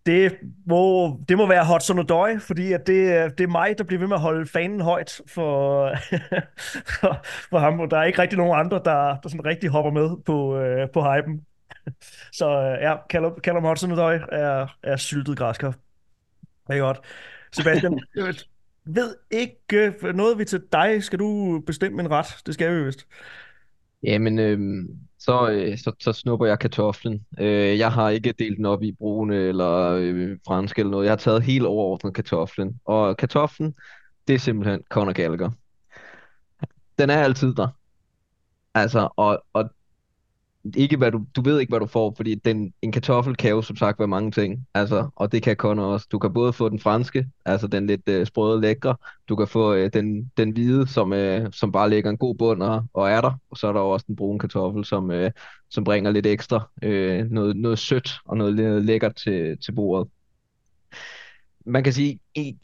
det må, det må være Hudson Odoi, fordi at det, det er mig, der bliver ved med at holde fanen højt for, for, for ham, og der er ikke rigtig nogen andre, der, der sådan rigtig hopper med på, øh, på hypen. Så øh, ja, Callum, Callum Hudson Odoi er, er syltet græskar. Det er godt. Sebastian, jeg ved ikke noget vi til dig. Skal du bestemme en ret? Det skal vi vist. Jamen, øh, så, øh, så, så snupper jeg kartoflen. Øh, jeg har ikke delt den op i brune eller øh, fransk eller noget. Jeg har taget helt overordnet kartoflen. Og kartoflen, det er simpelthen Conor Gallagher. Den er altid der. Altså, og, og ikke hvad du, du ved ikke, hvad du får, fordi den, en kartoffel kan jo som sagt være mange ting, altså, og det kan Connor også. Du kan både få den franske, altså den lidt øh, sprøde lækre, du kan få øh, den, den hvide, som, øh, som bare lægger en god bund og, og er der, og så er der også den brune kartoffel, som, øh, som bringer lidt ekstra, øh, noget, noget sødt og noget, noget lækkert til, til bordet. Man kan sige, i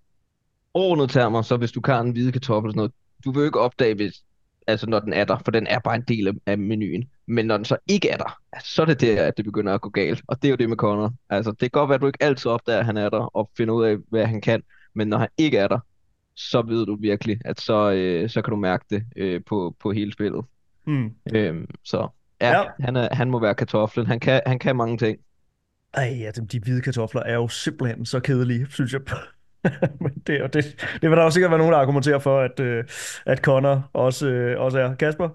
overordnet termer, så hvis du kan en hvide kartoffel sådan noget, du vil ikke opdage, hvis, altså når den er der, for den er bare en del af, af menuen. Men når den så ikke er der, så er det der, at det begynder at gå galt. Og det er jo det med Connor. Altså, det kan godt være, at du ikke altid opdager, at han er der, og finder ud af, hvad han kan. Men når han ikke er der, så ved du virkelig, at så, øh, så kan du mærke det øh, på, på hele spillet. Mm. Øhm, så ja, ja. Han, er, han må være kartoflen. Han kan, han kan mange ting. Ej, ja, de, de hvide kartofler er jo simpelthen så kedelige, synes jeg. Men det, og det, det vil der jo sikkert være nogen, der argumenterer for, at, øh, at Connor også, øh, også er. Kasper?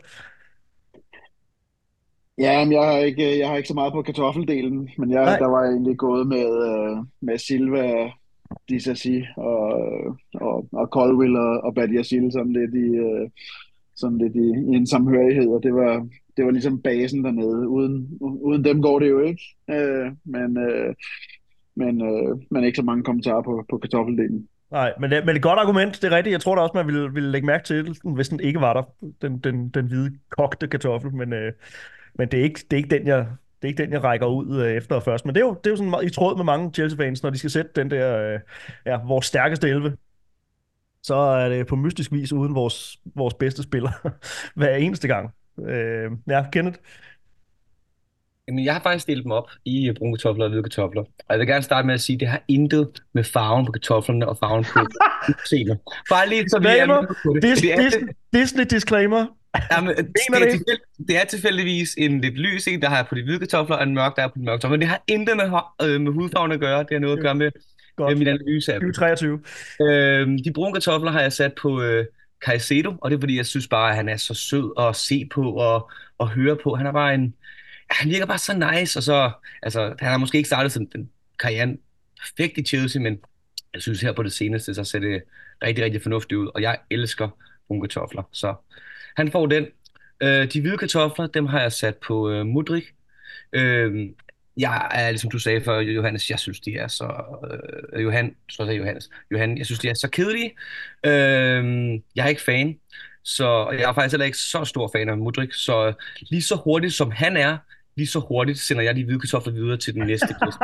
Ja, men jeg har ikke, jeg har ikke så meget på kartoffeldelen, men jeg, Nej. der var jeg egentlig gået med, øh, med Silva, Disasi og, og, og Colville og, og Badiashile sådan lidt i, øh, sådan lidt i, i en samhørighed, og det var, det var ligesom basen dernede. Uden, uden dem går det jo ikke, øh, men, øh, men, øh, men ikke så mange kommentarer på, på kartoffeldelen. Nej, men det, men et godt argument, det er rigtigt. Jeg tror da også, man ville, ville lægge mærke til, den, hvis den ikke var der, den, den, den hvide kogte kartoffel. Men, øh, men det, er ikke, det, er ikke den, jeg, det er ikke den, jeg rækker ud øh, efter først. Men det er jo, det er jo sådan meget i tråd med mange Chelsea-fans, når de skal sætte den der, øh, ja, vores stærkeste 11. Så er det på mystisk vis uden vores, vores bedste spiller hver eneste gang. Øh, ja, Kenneth? Jamen, jeg har faktisk delt dem op i brune kartofler og hvide kartofler. Og jeg vil gerne starte med at sige, at det har intet med farven på kartoflerne og farven på udseendet. Bare lige så vi er på det. Dis, Det er, dis, Disney disclaimer. jamen, det, er det? er tilfældigvis en lidt lys en, der har på de hvide kartofler, og en mørk, der er på de mørke kartofler. Men det har intet med, øh, med hudfarven at gøre. Det har noget at gøre med, Godt. med min analyse af dem. 2023. Øh, de brune kartofler har jeg sat på øh, Caicedo, og det er fordi, jeg synes bare, at han er så sød at se på og, og høre på. Han er bare en... Han virker bare så nice, og så... Altså, han har måske ikke startet sådan den karrieren perfekt i Chelsea, men jeg synes her på det seneste, så ser det rigtig, rigtig fornuftigt ud, og jeg elsker brune kartofler, så han får den. Øh, de hvide kartofler, dem har jeg sat på øh, Mudrik. Øh, jeg er, ligesom du sagde før, Johannes, jeg synes, de er så... Øh, øh Johan, så jeg, Johannes. Johan, jeg synes, de er så kedelige. Øh, jeg er ikke fan, så jeg er faktisk heller ikke så stor fan af Mudrik, så lige så hurtigt som han er, lige så hurtigt sender jeg de hvide kartofler videre til den næste gæst.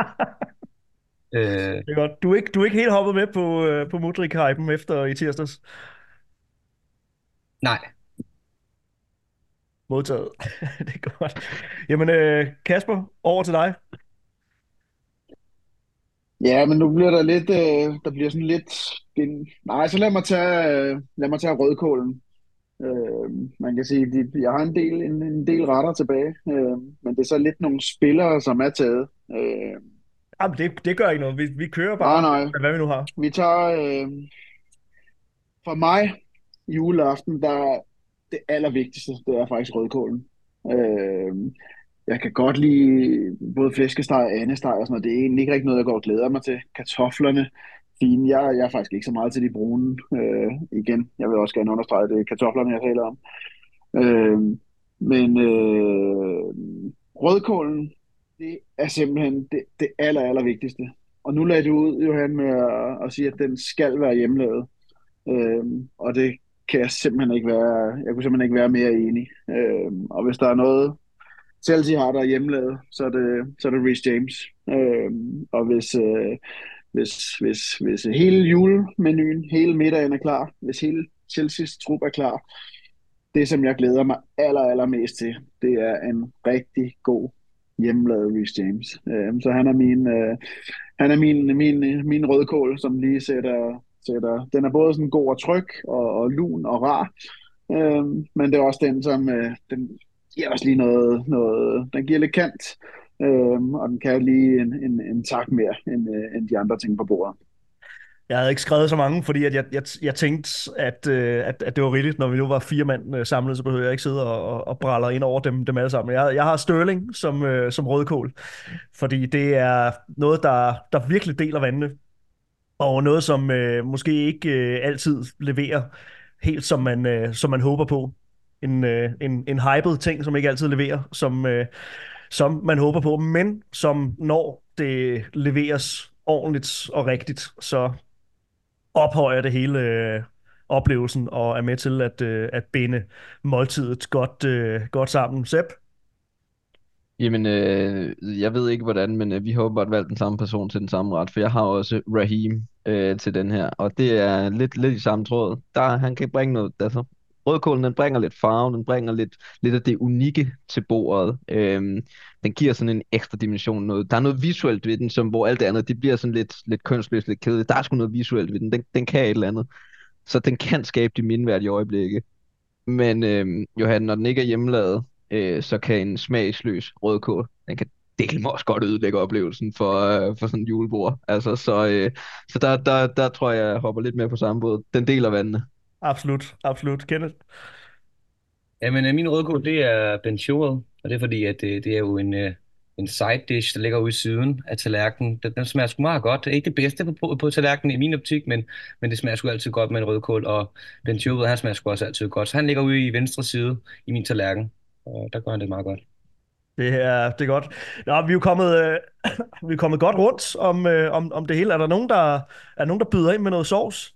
øh, Det er godt. Du er ikke, du er ikke helt hoppet med på, øh, på Mudrik-hypen efter i tirsdags. nej, Modtaget. det er godt. Jamen, øh, Kasper, over til dig. Ja, men nu bliver der lidt, øh, der bliver sådan lidt, nej, så lad mig tage, øh, lad mig tage rødkålen. Øh, man kan sige, de, jeg har en del, en, en del retter tilbage, øh, men det er så lidt nogle spillere, som er taget. Øh, Jamen, det, det gør ikke noget. Vi, vi kører bare, nej, nej, hvad vi nu har. vi tager, øh, for mig, juleaften, der det allervigtigste, det er faktisk rødkålen. Øh, jeg kan godt lide både flæskesteg og andesteg og sådan noget. Det er egentlig ikke rigtig noget, jeg går og glæder mig til. Kartoflerne, fine. Jeg, jeg er faktisk ikke så meget til de brune. Øh, igen, jeg vil også gerne understrege, at det er kartoflerne, jeg taler om. Øh, men øh, rødkålen, det er simpelthen det, det aller, aller vigtigste. Og nu lagde du ud, Johan, med at, at sige, at den skal være hjemmelavet. Øh, og det kan jeg simpelthen ikke være, jeg kunne simpelthen ikke være mere enig. Øh, og hvis der er noget, Chelsea har der hjemmelavet, så er det, så er det Reece James. Øh, og hvis, øh, hvis, hvis, hvis hele julemenuen, hele middagen er klar, hvis hele Chelsea's trup er klar, det som jeg glæder mig aller, aller mest til, det er en rigtig god hjemmelavet Reece James. Øh, så han er min, øh, han er min, min, min rødkål, som lige sætter, sætter, den er både sådan god og tryg og, og lun og rar, øh, men det er også den, som øh, den giver også lige noget, noget den giver lidt kant, øh, og den kan lige en, en, en tak mere end, øh, end de andre ting på bordet. Jeg havde ikke skrevet så mange, fordi at jeg, jeg, jeg tænkte, at, øh, at, at det var rigtigt, når vi nu var fire mand øh, samlet, så behøver jeg ikke sidde og, og, og bræller ind over dem, dem alle sammen. Jeg, jeg har Sterling som, øh, som rødkål, fordi det er noget, der, der virkelig deler vandene, og noget, som øh, måske ikke øh, altid leverer helt, som man, øh, som man håber på. En, øh, en, en hyped ting, som ikke altid leverer, som, øh, som man håber på, men som når det leveres ordentligt og rigtigt, så ophøjer det hele øh, oplevelsen og er med til at, øh, at binde måltidet godt, øh, godt sammen. Sepp? Jamen, øh, jeg ved ikke hvordan, men øh, vi har åbenbart valgt den samme person til den samme ret, for jeg har også Rahim øh, til den her, og det er lidt, lidt i samme tråd. Der, han kan bringe noget, altså, rødkålen, den bringer lidt farve, den bringer lidt, lidt af det unikke til bordet. Øhm, den giver sådan en ekstra dimension. Noget. Der er noget visuelt ved den, som, hvor alt det andet, det bliver sådan lidt, lidt kønsløst, lidt kedeligt. Der er sgu noget visuelt ved den. den. Den kan et eller andet. Så den kan skabe de mindværdige øjeblikke. Men øhm, Johan, når den ikke er hjemmelavet, øh, så kan en smagsløs rødkål, den kan det kan også godt ødelægge oplevelsen for, øh, for sådan en julebord. Altså, så øh, så der, der, der tror jeg, jeg hopper lidt mere på samme båd. Den deler vandene. Absolut, absolut. Kenneth? Jamen, øh, min rødkål, det er benchuel, og det er fordi, at det, det er jo en, øh, en side dish, der ligger ude i siden af tallerkenen. Den, den smager sgu meget godt. Det er ikke det bedste på, på, på tallerkenen i min optik, men, men det smager sgu altid godt med en rødkål, og benchuel, han smager sgu også altid godt. Så han ligger ude i venstre side i min tallerken, og der gør han det meget godt. Det er, det er godt. Nå, vi er jo kommet, øh, vi er kommet godt rundt om, øh, om, om det hele. Er der nogen, der, er nogen, der byder ind med noget sovs?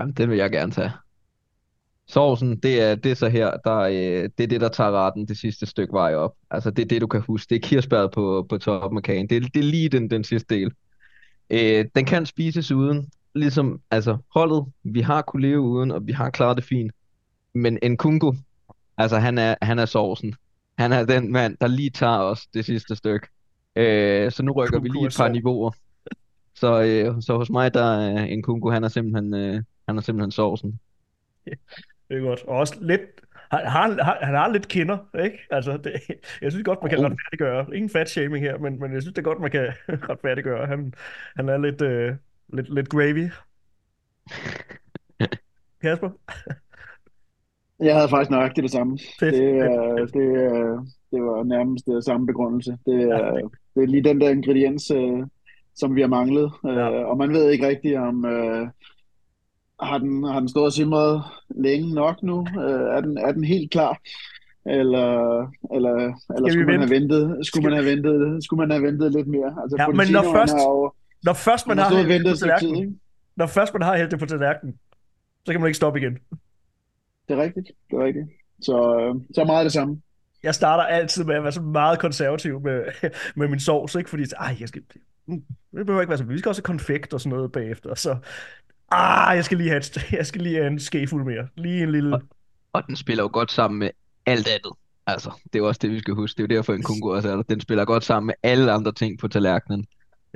Jamen, den vil jeg gerne tage. Sovsen, det er, det er så her, der, øh, det er det, der tager retten det sidste stykke vej op. Altså, det er det, du kan huske. Det er kirsebæret på, på toppen af kagen. Det er, det er lige den, den sidste del. Øh, den kan spises uden. Ligesom, altså, holdet, vi har kunne leve uden, og vi har klaret det fint. Men en kungo, altså, han er, han er sovsen. Han er den mand, der lige tager os det sidste stykke. Øh, så nu rykker Kungo vi lige et par niveauer. Så, øh, så hos mig, der er en kungo, han er simpelthen, øh, han er simpelthen sovsen. Det er godt. Og også lidt, han har, har, han har lidt kinder, ikke? Altså, det, jeg synes godt, man kan Jo. retfærdiggøre. Ingen fat shaming her, men, men jeg synes det er godt, man kan retfærdiggøre. Han, han er lidt, øh, lidt, lidt gravy. Kasper? Jeg havde faktisk nøjagtigt det samme. Fedt. Det, øh, det, øh, det var nærmest øh, samme begrundelse. Det, Ja, er, det er lige den der ingrediens, øh, som vi har manglet. Øh, Ja. Og man ved ikke rigtigt, om øh, har, den, har den stået og simret længe nok nu? Øh, er, den, er den helt klar? Eller, eller, eller skulle man have ventet? Skulle man have ventet? Skulle man have ventet lidt mere? Altså, Ja, men når først- jo Når først man han har hældt det på tid, tallerkenen, ikke? når først man har hældt det på tallerkenen, så kan man ikke stoppe igen. Det er rigtigt. Det er rigtigt. Så, øh, så meget det samme. Jeg starter altid med at være så meget konservativ med, med min sovs, ikke? Fordi, ej, jeg skal, det behøver ikke være så, vi skal også have konfekt og sådan noget bagefter, så, ah, jeg skal lige have, et, jeg skal lige have en skefuld mere. Lige en lille, Og den spiller jo godt sammen med alt andet. Altså, det er jo også det, vi skal huske. Det er jo derfor, en også er der. Den spiller godt sammen med alle andre ting på tallerkenen.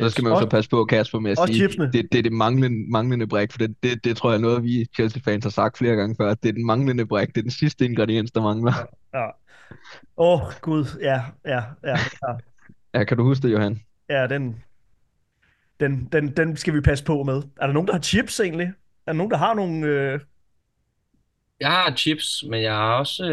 Så skal man jo så Også- passe på, Kasper, med at sige, chipsene. det, det er det manglende, manglende brik, for det, det, det tror jeg er noget, vi Chelsea-fans har sagt flere gange før, det er den manglende brik, det er den sidste ingrediens, der mangler. ja. Åh, oh, gud, ja, ja, ja, ja. Ja, kan du huske det, Johan? Ja, den, den, den, den skal vi passe på med. Er der nogen, der har chips egentlig? Er der nogen, der har nogle... Øh... Jeg har chips, men jeg har også... Øh, Du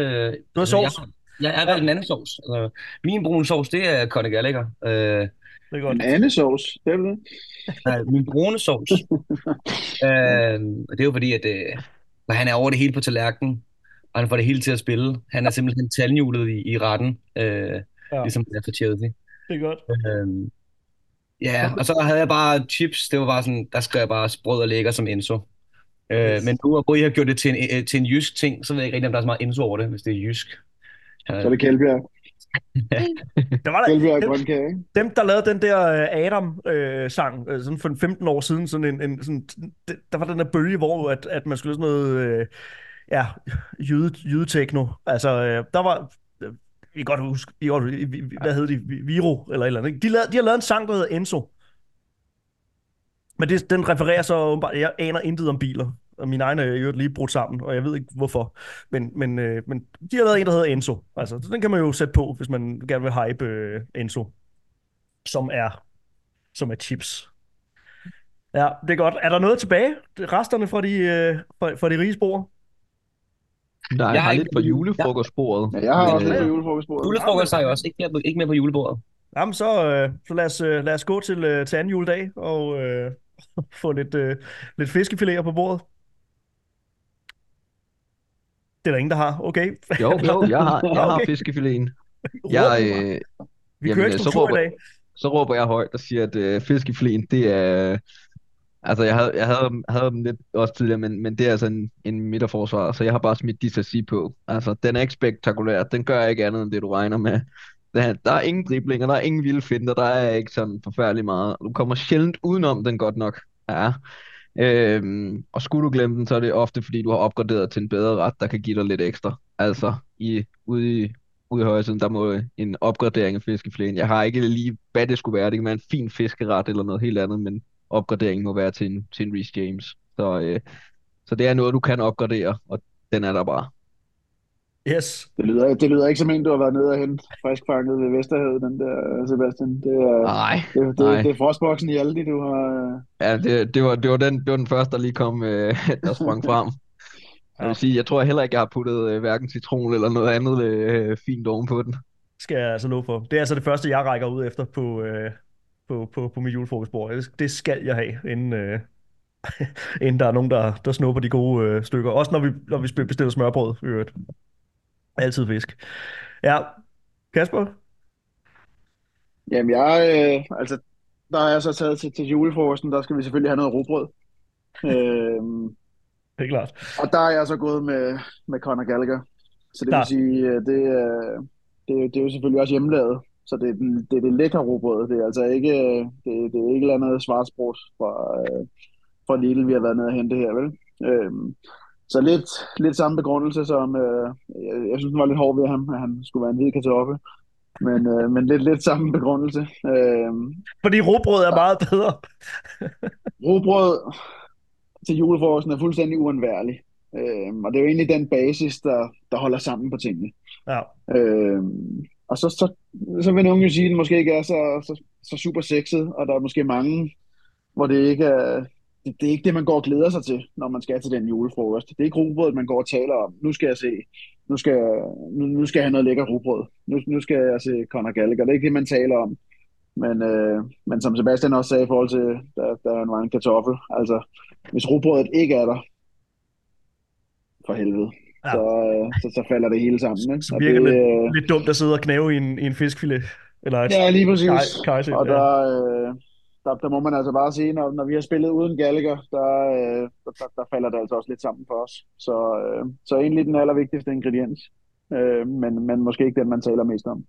har altså, jeg sovs? har- Jeg har valgt en anden sovs. Altså, min brune sovs, det er Conny Gallagher. Øh, Det er godt. En andesauce, det er det. nej, min brune sovs. øh, og det er jo fordi, at øh, han er over det hele på tallerkenen, og han får det hele til at spille. Han er simpelthen tandhjulet i, i retten, øh, Ja. ligesom det er for Chelsea. Det er godt. Øh, ja, og så havde jeg bare chips. Det var bare sådan, der skal jeg bare sprød og lækker som Enzo. Øh, Yes. men nu hvor I har gjort det til en, øh, til en jysk ting, så ved jeg ikke rigtig, om der er så meget Enzo over det, hvis det er jysk. Så er det Kjeldbjerg. Der var der, dem, grønkage, ikke? dem, der lavede den der øh, Adam-sang, øh, sådan for 15 år siden, sådan en, en sådan, det- der var den der bølge, hvor at, at man skulle sådan noget, øh, ja, jyde, jydetekno. Altså, øh, der var, øh, I kan godt huske, vi- vi- hvad hed de, Vi- Viro eller et eller andet. De, lavede, de har lavet en sang, der hedder Enzo. Men det, den refererer så åbenbart, jeg aner intet om biler. Og min egen er øvrigt lige brudt sammen, og jeg ved ikke hvorfor. Men, men, øh, men de har lavet en, der hedder Enzo. Altså, så den kan man jo sætte på, hvis man gerne vil hype øh, Enzo. Som er, som er chips. Ja, det er godt. Er der noget tilbage? Resterne fra de, øh, fra, fra de rige spor? Nej, jeg Jeg har har lidt ikke- på julefrokostbordet. Ja, jeg har også lidt øh, på julefrokostbordet. Julefrokost har jeg også. Ikke mere på, ikke mere på julebordet. Jamen, så, øh, så lad, os, øh, lad os gå til, øh, til anden juledag og øh, få lidt, øh, lidt fiskefiléer på bordet. Det er der ingen, der har. Okay. Jo, jo, jeg har, jeg har Okay. fiskefiléen. Råb Jeg, øh, Vi jamen, kører ikke øh, så struktur i råber- dag. så råber jeg højt og siger, at øh, fiskeflin, det er... Altså, jeg havde, jeg havde, havde dem lidt også tidligere, men, men det er altså en, en midterforsvar, så jeg har bare smidt Disasi på. Altså, den er ikke spektakulær. Den gør ikke andet end det, du regner med. Der, der er ingen driblinger, der er ingen vilde finter, der er ikke sådan forfærdelig meget. Du kommer sjældent udenom den godt nok. Ja. Øhm, og skulle du glemme den, så er det ofte, fordi du har opgraderet til en bedre ret, der kan give dig lidt ekstra. Altså, i, ude i ude i højsiden, der må en opgradering af fiskeflæen. Jeg har ikke lige, hvad det skulle være. Det kan være en fin fiskeret eller noget helt andet, men opgraderingen må være til en, til en Reece James. Så, øh, så det er noget, du kan opgradere, og den er der bare. Yes. Det lyder, det lyder ikke som en, du har været nede og hente friskfanget ved Vesterhavet, den der, Sebastian. Det er, Nej, det, det, nej. det er frostboksen i Aldi, du har... Ja, det, det, var, det, var den, det var den første, der lige kom, øh, der sprang frem. Jeg vil sige, jeg tror heller ikke, jeg har puttet øh, hverken citron eller noget andet øh, fint ovenpå den. Skal jeg altså love for. Det er altså det første, jeg rækker ud efter på, øh, på, på, på mit julefrokostbord. Det- skal jeg have, inden, øh, inden der er nogen, der, der snupper de gode øh, stykker. Også når vi, når vi bestiller smørbrød, i øvrigt. Altid fisk. Ja, Kasper? Jamen, jeg, øh, altså, der har jeg så taget til, til julefrokosten, der skal vi selvfølgelig have noget rugbrød. øhm, Det er klart. og der er jeg så gået med, med Conor Gallagher. Så det Klart. vil sige, øh, det, er- det, det er jo selvfølgelig også hjemmelavet. Så det er, den, det er det lækre rugbrød. Det er altså ikke, øh, det, det er ikke andet svartsprut fra, øh, fra Lidl, vi har været nede og hente her, vel? Øhm, så lidt, lidt samme begrundelse som, øh, jeg, jeg synes, den var lidt hård ved ham, at han skulle være en hvid kartoffel. Men, øh, men lidt, lidt samme begrundelse. Øhm, Fordi råbrød er meget bedre. Rugbrød til julefrokosten er fuldstændig uundværlig. Øhm, og det er jo egentlig den basis, der, der holder sammen på tingene. Ja. Øhm, og så, så, så vil nogen jo sige, at den måske ikke er så, så, så super sexet, og der er måske mange, hvor det ikke er, det, det er ikke det, man går og glæder sig til, når man skal til den julefrokost. Det er ikke rugbrød, man går og taler om. Nu skal jeg se, nu skal, nu, nu skal jeg have noget lækker rugbrød. Nu, nu skal jeg se Conor Gallagher. Det er ikke det, man taler om. Men, øh, men som Sebastian også sagde i forhold til, der, der var en kartoffel, altså, hvis rugbrødet ikke er der, for helvede, Ja. så, så, så falder det hele sammen. Ikke? Så Og virker det, øh, lidt dumt at sidde og knæve i en, i en fiskfilet. Eller et, Ja, lige præcis. Kaj- kajsild, og ja. der, øh, der, der må man altså bare sige, når, når vi har spillet uden Gallagher, der, øh, der, der, der falder det altså også lidt sammen for os. Så, øh, så egentlig den allervigtigste ingrediens, øh, men, men måske ikke den, man taler mest om.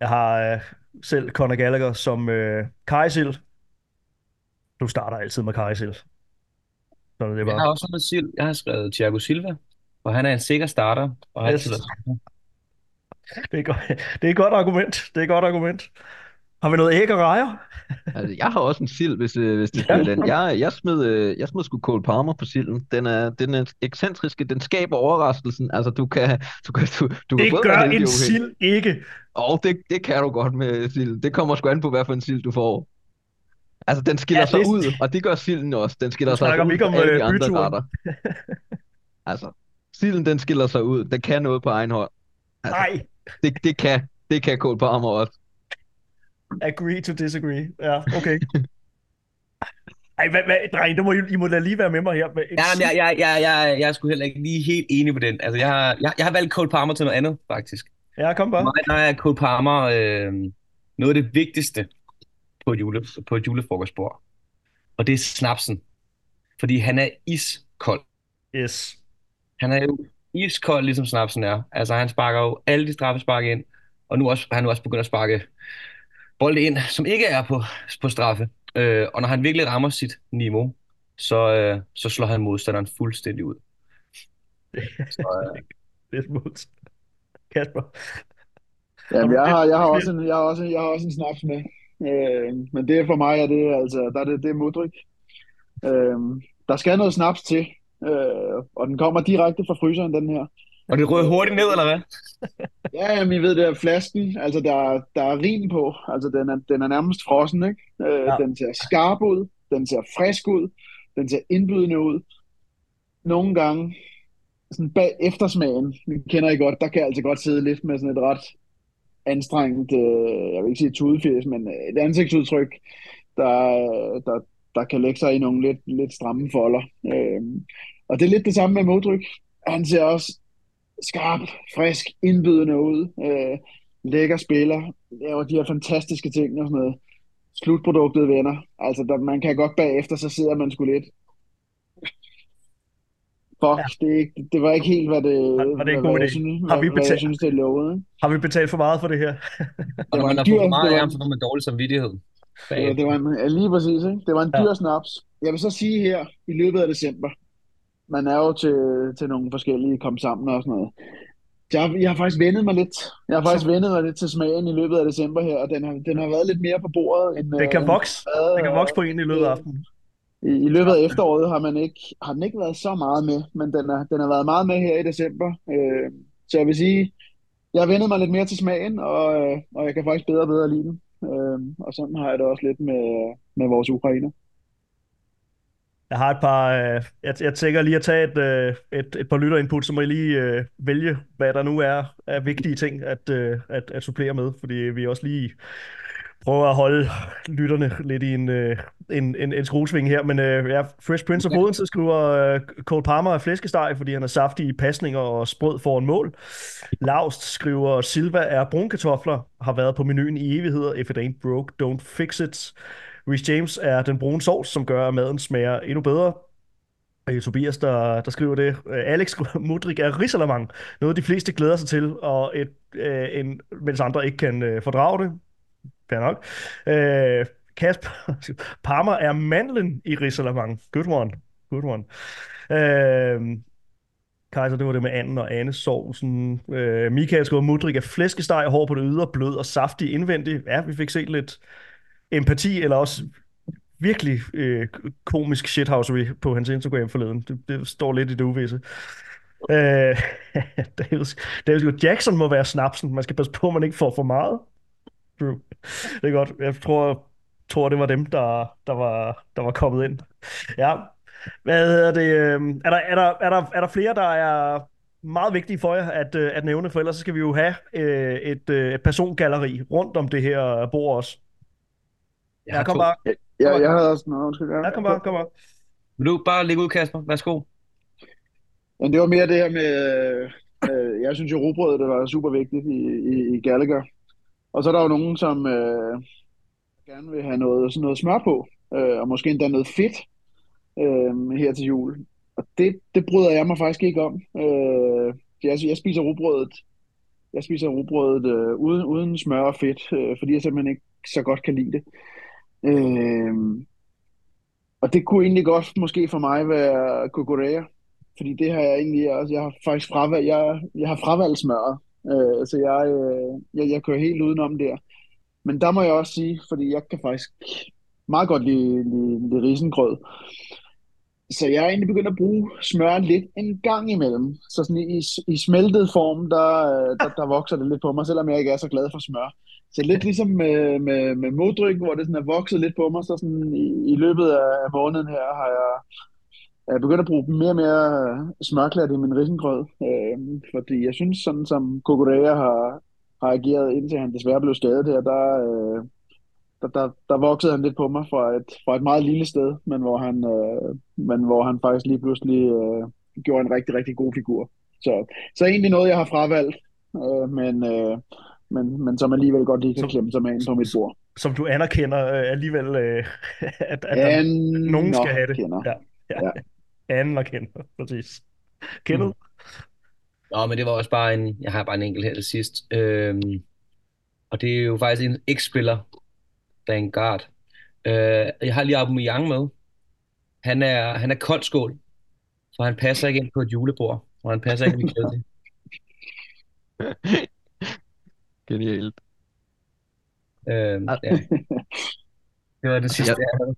Jeg har øh, selv Conor Gallagher som øh, kajsild. Du starter altid med kajsild. Så det er Jeg har også noget sild. Jeg har skrevet Thiago Silva, og han er en sikker starter, og har Yes. altid været Det er, godt, det er et godt argument. Det er et godt argument. Har vi noget æg og rejer? Altså, jeg har også en sild, hvis, øh, hvis det Ja. er den. Jeg, jeg smed, øh, jeg smed sgu Cole Palmer på silden. Den er, den er ekscentriske, den skaber overraskelsen. Altså, du kan, du kan, du, du kan Det både gør en sild ikke. Og det, det kan du godt med silden. Det kommer sgu an på, hvad for en sild du får. Altså, den skiller Ja, sig det- ud, og det gør silden også. Den skiller sig altså vi ud ikke om, alle øh, de andre byturen. retter. altså, silden, den skiller sig ud. Den kan noget på egen hånd. Altså, Nej, det, det kan, det kan Cole Palmer også. agree to disagree. Ja, okay. Ej, hvad, hvad, dreng, det må, I, I må da lige være med mig her. Et Ja, men jeg, jeg, jeg, jeg, jeg er sgu heller ikke lige helt enig på den. Altså, jeg, har- jeg, jeg har valgt Cole Palmer til noget andet, faktisk. Ja, kom For bare. mig der er Cole Palmer øh, noget af det vigtigste på et, jule, på et julefrokostbord. Og det er snapsen. Fordi han er iskold. Yes. Han er jo iskold, ligesom snapsen er. Altså, han sparker jo alle de straffespark ind. Og nu også, han nu også begyndt at sparke bolde ind, som ikke er på, på straffe. Øh, og når han virkelig rammer sit niveau, så, øh, så slår han modstanderen fuldstændig ud. Så, øh, Det er smukt. Kasper. Jamen, jeg har, jeg har også en, jeg har også, en- jeg har også en snaps med. Øh, men det er for mig, er det, altså, der er det, det er Mudryk. Øh, der skal noget snaps til, øh, og den kommer direkte fra fryseren, den her. og det rører hurtigt ned, eller hvad? Ja, jamen, I ved det er flasken, altså der, der er rim på, altså den er, den er nærmest frossen, ikke? Øh, Ja. Den ser skarp ud, den ser frisk ud, den ser indbydende ud. Nogle gange, sådan bag eftersmagen, kender I godt, der kan jeg altså godt sidde lidt med sådan et ret anstrengt, øh, jeg vil ikke sige tudefjes, men øh, et ansigtsudtryk, der, der, der kan lægge sig i nogle lidt, lidt stramme folder. Øh, og det er lidt det samme med Modryk. Han ser også skarp, frisk, indbydende ud. Øh, lækker spiller. Laver de her fantastiske ting og sådan noget. Slutproduktet venner. Altså, der, man kan godt bagefter, så sidder man sgu lidt. Fuck, ja. det, ikke, det var ikke helt, hvad det, Var- var det en hvad, jeg synes, Har vi hvad jeg betalt- synes, det lovede. ikke? Har vi betalt for meget for det her? Og når var man har fået for meget det af var- ham, så får man dårlig samvittighed. Det var, det var en, ja, lige præcis, ikke? Det var en Ja. dyr snaps. Jeg vil så sige her, i løbet af december, man er jo til, til nogle forskellige kom sammen og sådan noget. Jeg, har- jeg har faktisk vendet mig lidt. Jeg har faktisk vendet mig lidt til smagen i løbet af december her, og den har, den har været lidt mere på bordet end... Det kan øh, vokse. hvad, Det kan vokse på en i løbet af øh, aftenen. I, i løbet af efteråret har, man ikke, har den ikke været så meget med, men den, er, den har været meget med her i december. Øh, så jeg vil sige, jeg har vendet mig lidt mere til smagen, og, øh, og jeg kan faktisk bedre og bedre lide den. Øh, og sådan har jeg det også lidt med, med vores ukrainer. Jeg har et par, øh, jeg, jeg tænker lige at tage et, øh, et, et par lytterinput, så må I lige øh, vælge, hvad der nu er af vigtige ting at, øh, at, at supplere med, fordi vi også lige prøver at holde lytterne lidt i en, øh, en, en, en skruesving her. Men øh, ja, Fresh Prince of Odense skriver øh, Cole Palmer er flæskesteg, fordi han er saftig i pasninger og sprød foran mål. Laust skriver Silva er brunkartofler, har været på menuen i evigheder. If it ain't broke, don't fix it. Rhys James er den brune sovs, som gør, at maden smager endnu bedre. Øh, Tobias, der, der skriver det. Øh, Alex Mudrik er risalamang. Noget de fleste glæder sig til, og et, øh, en, mens andre ikke kan øh, fordrage det. Fair nok. Øh, Kasper, Parma er mandlen i risalamang. Good one. Good one. Øh, Kaiser, det var det med anden og Anne sovsen. Øh, Michael skriver, Mudrik er flæskesteg, hård på det ydre, blød og saftig indvendigt. Ja, vi fik set lidt empati, eller også virkelig øh, komisk shithousery på hans Instagram forleden. Det, det står lidt i det uvisse. Øh, David, David Jackson må være snapsen. Man skal passe på, at man ikke får for meget. True. Det er godt. Jeg tror, tror det var dem, der, der, var, der var kommet ind. Ja. Hvad hedder det? Øh, er der, er, der, er, der, er der flere, der er meget vigtige for jer at, øh, at nævne? For ellers så skal vi jo have øh, et, et persongalleri rundt om det her bord også. Jeg Ja, kom bare. Ja, jeg, jeg havde også noget, undskyld. Ja, kom bare, kom bare. Vil du bare lægge ud, Kasper? Værsgo. Men det var mere det her med, øh, jeg synes jo robrødet det var super vigtigt i, i, i Gallagher. Og så er der jo nogen, som øh, gerne vil have noget, sådan noget smør på, øh, og måske endda noget fedt øh, her til jul. Og det, det bryder jeg mig faktisk ikke om. Øh, jeg, jeg spiser rugbrødet, jeg spiser rugbrødet øh, uden, uden smør og fedt, øh, fordi jeg simpelthen ikke så godt kan lide det. Øh, og det kunne egentlig godt måske for mig være kokorea, fordi det har jeg egentlig også, jeg har faktisk fravalgt, jeg, jeg har fravalgt smøret, øh, så jeg, øh, jeg, jeg kører helt udenom der. Men der må jeg også sige, fordi jeg kan faktisk meget godt lide, lide, lide risengrød, så jeg er egentlig begyndt at bruge smør lidt en gang imellem. Så sådan i, i smeltet form, der, øh, der, der vokser det lidt på mig, selvom jeg ikke er så glad for smør. Så lidt ligesom med, med, med moddryk, hvor det sådan er vokset lidt på mig, så sådan i, i løbet af måneden her har jeg, jeg begyndt at bruge mere og mere smørklat i min risengrød. Øh, fordi jeg synes, sådan som Kokorea har, har ageret, indtil han desværre blev skadet her, der, øh, der, der, der voksede han lidt på mig fra et, fra et meget lille sted, men hvor han, øh, men hvor han faktisk lige pludselig øh, gjorde en rigtig, rigtig god figur. Så, så egentlig noget, jeg har fravalgt, øh, men, øh, men, men som alligevel godt lige kan Som- klemme sig med ind på mit bord. Som du anerkender øh, alligevel, øh, at, at der, nogen skal have det. Ja. Ja. Anden og kender, præcis. Kenneth? Nå, men det var også bare en, jeg har bare en enkelt her til sidst. Øhm, og det er jo faktisk en ikke-spiller, der er en guard. Øh, jeg har lige Aubameyang med. Han er, han er koldskål, for han passer ikke ind på et julebord, og han passer ikke ind i. Genialt. Øhm, ja. Det var det sidste, jeg havde.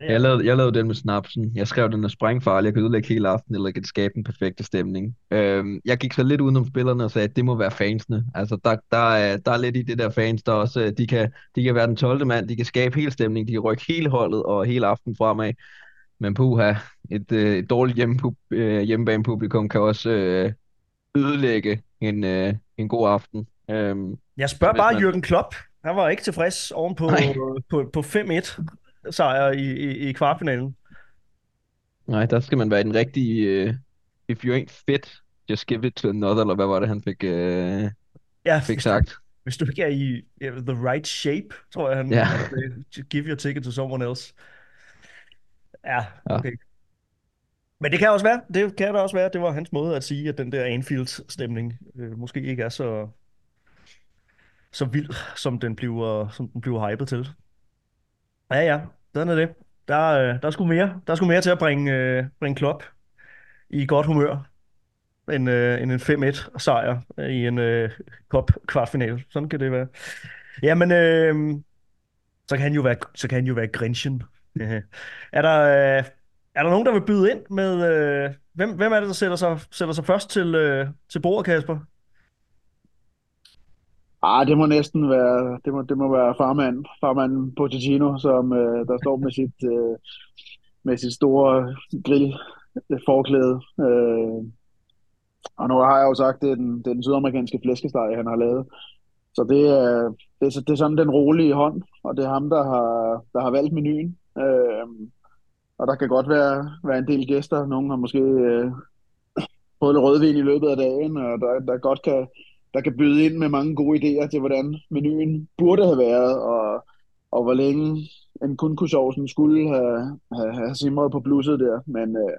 Jeg lavede, jeg lavede den med snapsen. Jeg skrev, den er sprængfarlig. Jeg kan ødelægge hele aftenen, eller jeg kan skabe den perfekte stemning. Øhm, jeg gik så lidt udenom spillerne og sagde, at det må være fansene. Altså, der, der, er, der er lidt i det der fans, der også, øh, de kan, de kan være den 12. mand, de kan skabe hele stemningen, de kan rykke hele holdet og hele aftenen fremad. Men puha, et, øh, et dårligt hjemme, øh, hjemmebanepublikum kan også øh, ødelægge en, øh, en god aften. Øhm, Jeg spørger bare man- Jürgen Klopp. Han var ikke tilfreds oven på, Nej. på, på 5-1 sejr i, i, i kvartfinalen. nej, der skal man være i den rigtige... Øh, if you ain't fit, just give it to another, eller hvad var det, han fik, øh, Ja, fik hvis, sagt. hvis du ikke er i yeah, the right shape, tror jeg, han Ja. sagde, give your ticket to someone else. Ja, Ja. okay. Men det kan også være, det kan da også være, det var hans måde at sige, at den der Anfield-stemning øh, måske ikke er så, så vild, som den bliver, som den bliver hypet til. Ja, ja, sådan er det. Der, øh, der er sgu mere. Der er sgu mere til at bringe, øh, bringe Klopp i godt humør end, øh, end en 5-1 sejr i en øh, cup kvartfinale. Sådan kan det være. Jamen, øh, så kan han jo være, så kan han jo være Grinchen er, der, øh, er der nogen, der vil byde ind med... Øh, hvem, hvem er det, der sætter sig, sætter sig først til, øh, til bordet, Kasper? Ah, det må næsten være, det må, det må være farmand, farmand Pochettino, som øh, der står med sit, øh, med sit store grill øh, forklæde. Øh, og nu har jeg jo sagt, det er den, det er den sydamerikanske flæskesteg, han har lavet. Så det er, det, er, det er sådan den rolige hånd, og det er ham, der har, der har valgt menuen. Øh, og der kan godt være, være en del gæster. Nogle har måske øh, fået lidt rødvin i løbet af dagen, og der, der godt kan, der kan byde ind med mange gode idéer til, hvordan menuen burde have været, og, og hvor længe en kunkusovsen skulle have, have, have simret på blusset der. Men, øh,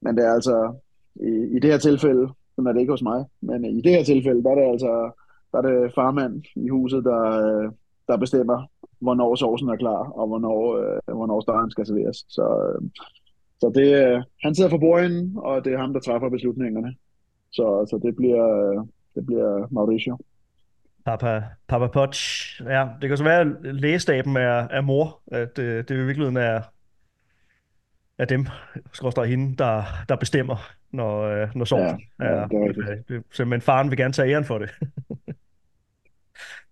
men det er altså, i, i det her tilfælde, sådan er det ikke hos mig, men i det her tilfælde, der er det altså der er det farmand i huset, der, øh, der bestemmer, hvornår sovsen er klar, og hvornår, øh, hvornår stegen skal serveres. Så, øh, så det, øh, han sidder for bordenden, og det er ham, der træffer beslutningerne. Så, så det bliver, øh, det bliver Mauricio. Papa, Papa Poch. Ja, det kan så være, at lægestaben er, er mor. At øh, det i virkeligheden er, er dem, skråstrej hende, der, der bestemmer, når, øh, når sovsen ja, ja, er. Det er rigtigt. Øh, simpelthen faren vil gerne tage æren for det.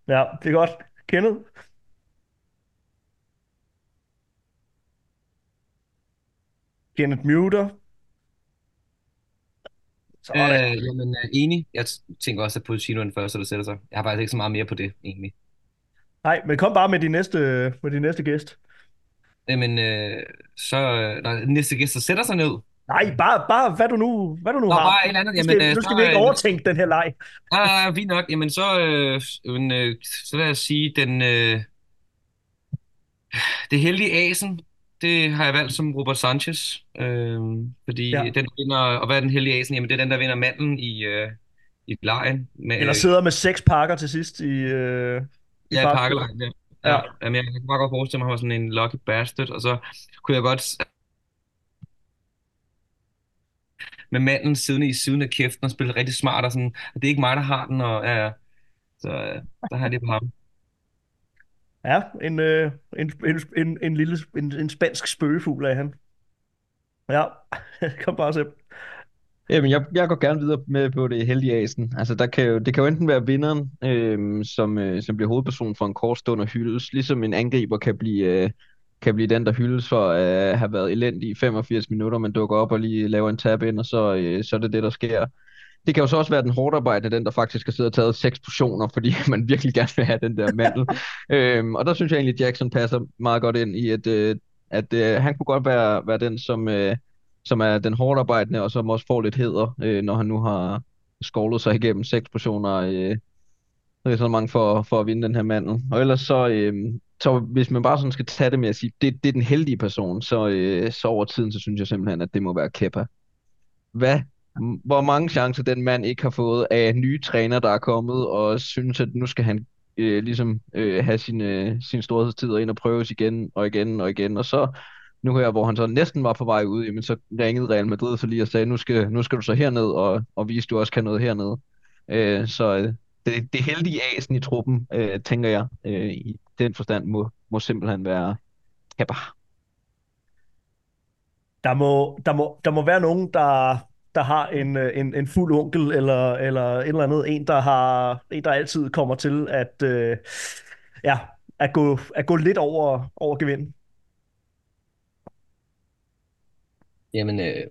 ja, det er godt. Kenneth? Kenneth Muter. Øh, jamen, uh, enig. Jeg tænker også, at Pochettino er den første, der sætter sig. Jeg har faktisk ikke så meget mere på det, egentlig. Nej, men kom bare med din næste, med din næste gæst. Jamen, øh, så der den næste gæst, der sætter sig ned. Nej, bare, bare hvad du nu, hvad du nu Nå, har. bare et eller andet. Jamen, nu skal, nu skal vi ikke overtænke den her leg. Nej, nej, fint nok. Jamen, så, øh, øh, så lad os sige, den, øh, det heldige asen, det har jeg valgt som Robert Sanchez, øh, fordi ja. den vinder, og hvad er den heldige asen? Jamen det er den, der vinder manden i, øh, i lejen. Med, Eller sidder med seks pakker til sidst i, øh, i Ja, pakkelejren, ja. ja. ja. Jamen, jeg kan bare godt forestille mig, at han var sådan en lucky bastard, og så kunne jeg godt med manden siddende i siden af kæften og spille rigtig smart, og sådan, og det er ikke mig, der har den, og ja, ja. Så øh, der har jeg det på ham. Ja, en, øh, en, en, en, en lille en, en spansk spøgefugl af han. Ja, kom bare Sepp. Jamen, jeg, jeg går gerne videre med på det heldige asen. Altså, der kan jo, det kan jo enten være vinderen, øh, som, øh, som bliver hovedperson for en kort stund og hyldes, ligesom en angriber kan blive, øh, kan blive den, der hyldes for at øh, have været elendig i 85 minutter, men dukker op og lige laver en tab ind, og så, øh, så er det det, der sker. Det kan jo så også være den hårdt arbejdende, den der faktisk har siddet og taget seks portioner, fordi man virkelig gerne vil have den der mandel. øhm, og der synes jeg egentlig, at Jackson passer meget godt ind i, at, øh, at øh, han kunne godt være, være den, som, øh, som er den hårdt arbejdende, og som også får lidt heder, øh, når han nu har skovlet sig igennem seks portioner øh, mange for, for at vinde den her mandel. Og ellers så, øh, så hvis man bare sådan skal tage det med at sige, det, det er den heldige person, så, øh, så over tiden, så synes jeg simpelthen, at det må være Kepa. Hvad hvor mange chancer den mand ikke har fået af nye træner, der er kommet, og synes, at nu skal han øh, ligesom øh, have sin, øh, sin storhedstid ind og prøves igen og igen og igen. Og så nu her, hvor han så næsten var på vej ud, jamen så ringede Real Madrid så lige og sagde, nu skal, nu skal du så herned og, og vise, at du også kan noget hernede. Øh, så øh, det, det heldige asen i truppen, øh, tænker jeg, øh, i den forstand må, må simpelthen være Kappa. Der må, der, må, der må være nogen, der, der har en, øh, en, en fuld onkel, eller, eller et eller andet, en, der har en, der altid kommer til at, øh, ja, at, gå, at gå lidt over, over gevind. Jamen, øh,